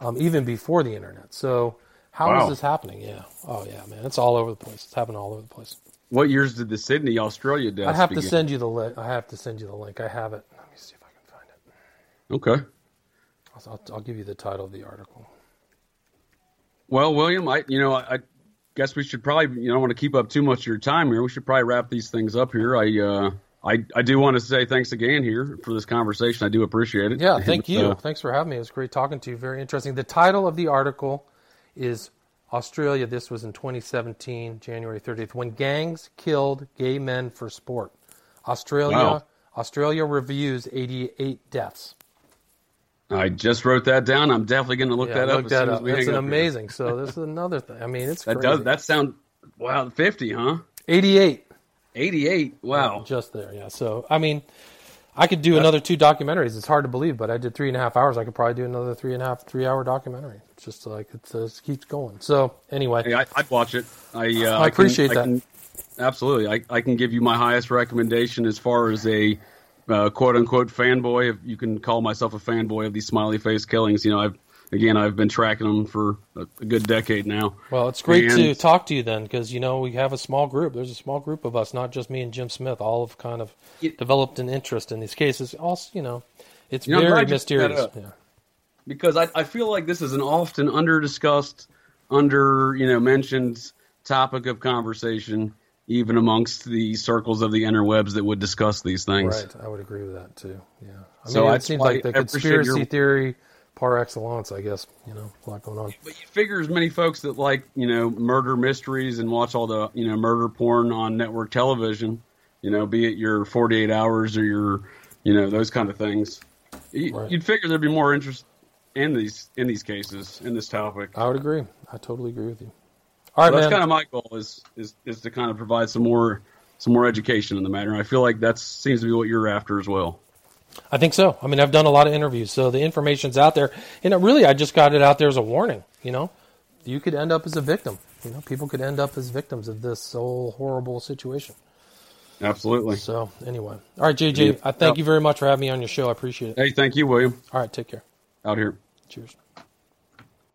um, even before the internet. So how wow. is this happening? Yeah. Oh yeah, man, it's all over the place. It's happening all over the place. What years did the Sydney, Australia deaths I have begin? to send you the link. I have to send you the link. I have it. Let me see if I can find it. Okay. I'll, I'll, give you the title of the article. Well, William, I you know I guess we should probably you know, don't want to keep up too much of your time here. We should probably wrap these things up here. I uh, I, I do want to say thanks again here for this conversation. I do appreciate it. Yeah, thank And, you. uh, Thanks for having me. It was great talking to you. Very interesting. The title of the article is Australia. This was in 2017, January 30th, when gangs killed gay men for sport. Australia. Wow. Australia reviews 88 deaths. I just wrote that down. I'm definitely going to look Yeah, that up that up. hang an up here. amazing. So this is another thing. I mean, it's That crazy. does that sound wow? Fifty, huh? 88 Eighty-eight. Wow. just there. Yeah. So I mean, I could do another two documentaries. It's hard to believe, but I did three and a half hours. I could probably do another three and a half, three hour documentary. It's just like it's, uh, it keeps going. So anyway, Hey, I, I'd watch it. I uh, I appreciate can, that. I can, absolutely. I, I can give you my highest recommendation as far as a uh, quote unquote fanboy. If you can call myself a fanboy of these smiley face killings, you know, I've again I've been tracking them for a, a good decade now. Well, it's great And- to talk to you then, because you know we have a small group. There's a small group of us, not just me and Jim Smith. All have kind of Yeah. developed an interest in these cases. Also, you know, it's You know, very glad you brought that mysterious. Yeah. because I, I feel like this is an often under discussed, under you know mentioned topic of conversation, even amongst the circles of the interwebs that would discuss these things. Right, I would agree with that too. Yeah, I So mean, it seems like the conspiracy your- theory par excellence. I guess you know, a lot going on. But you figure as many folks that like you know murder mysteries and watch all the you know murder porn on network television, you know, be it your 48 hours or your you know those kind of things. You, Right. You'd figure there'd be more interest in these in these cases in this topic. I would agree. I totally agree with you. All right, So that's kind of my goal is, is is to kind of provide some more some more education in the matter. I feel like that seems to be what you're after as well. I think so. I mean, I've done a lot of interviews, so the information's out there, and really, I just got it out there as a warning. You know, you could end up as a victim. You know, people could end up as victims of this whole horrible situation. Absolutely. So, anyway, all right, JJ, Yeah. I thank you very much for having me on your show. I appreciate it. Hey, thank you, William. All right, take care. Out here. Cheers.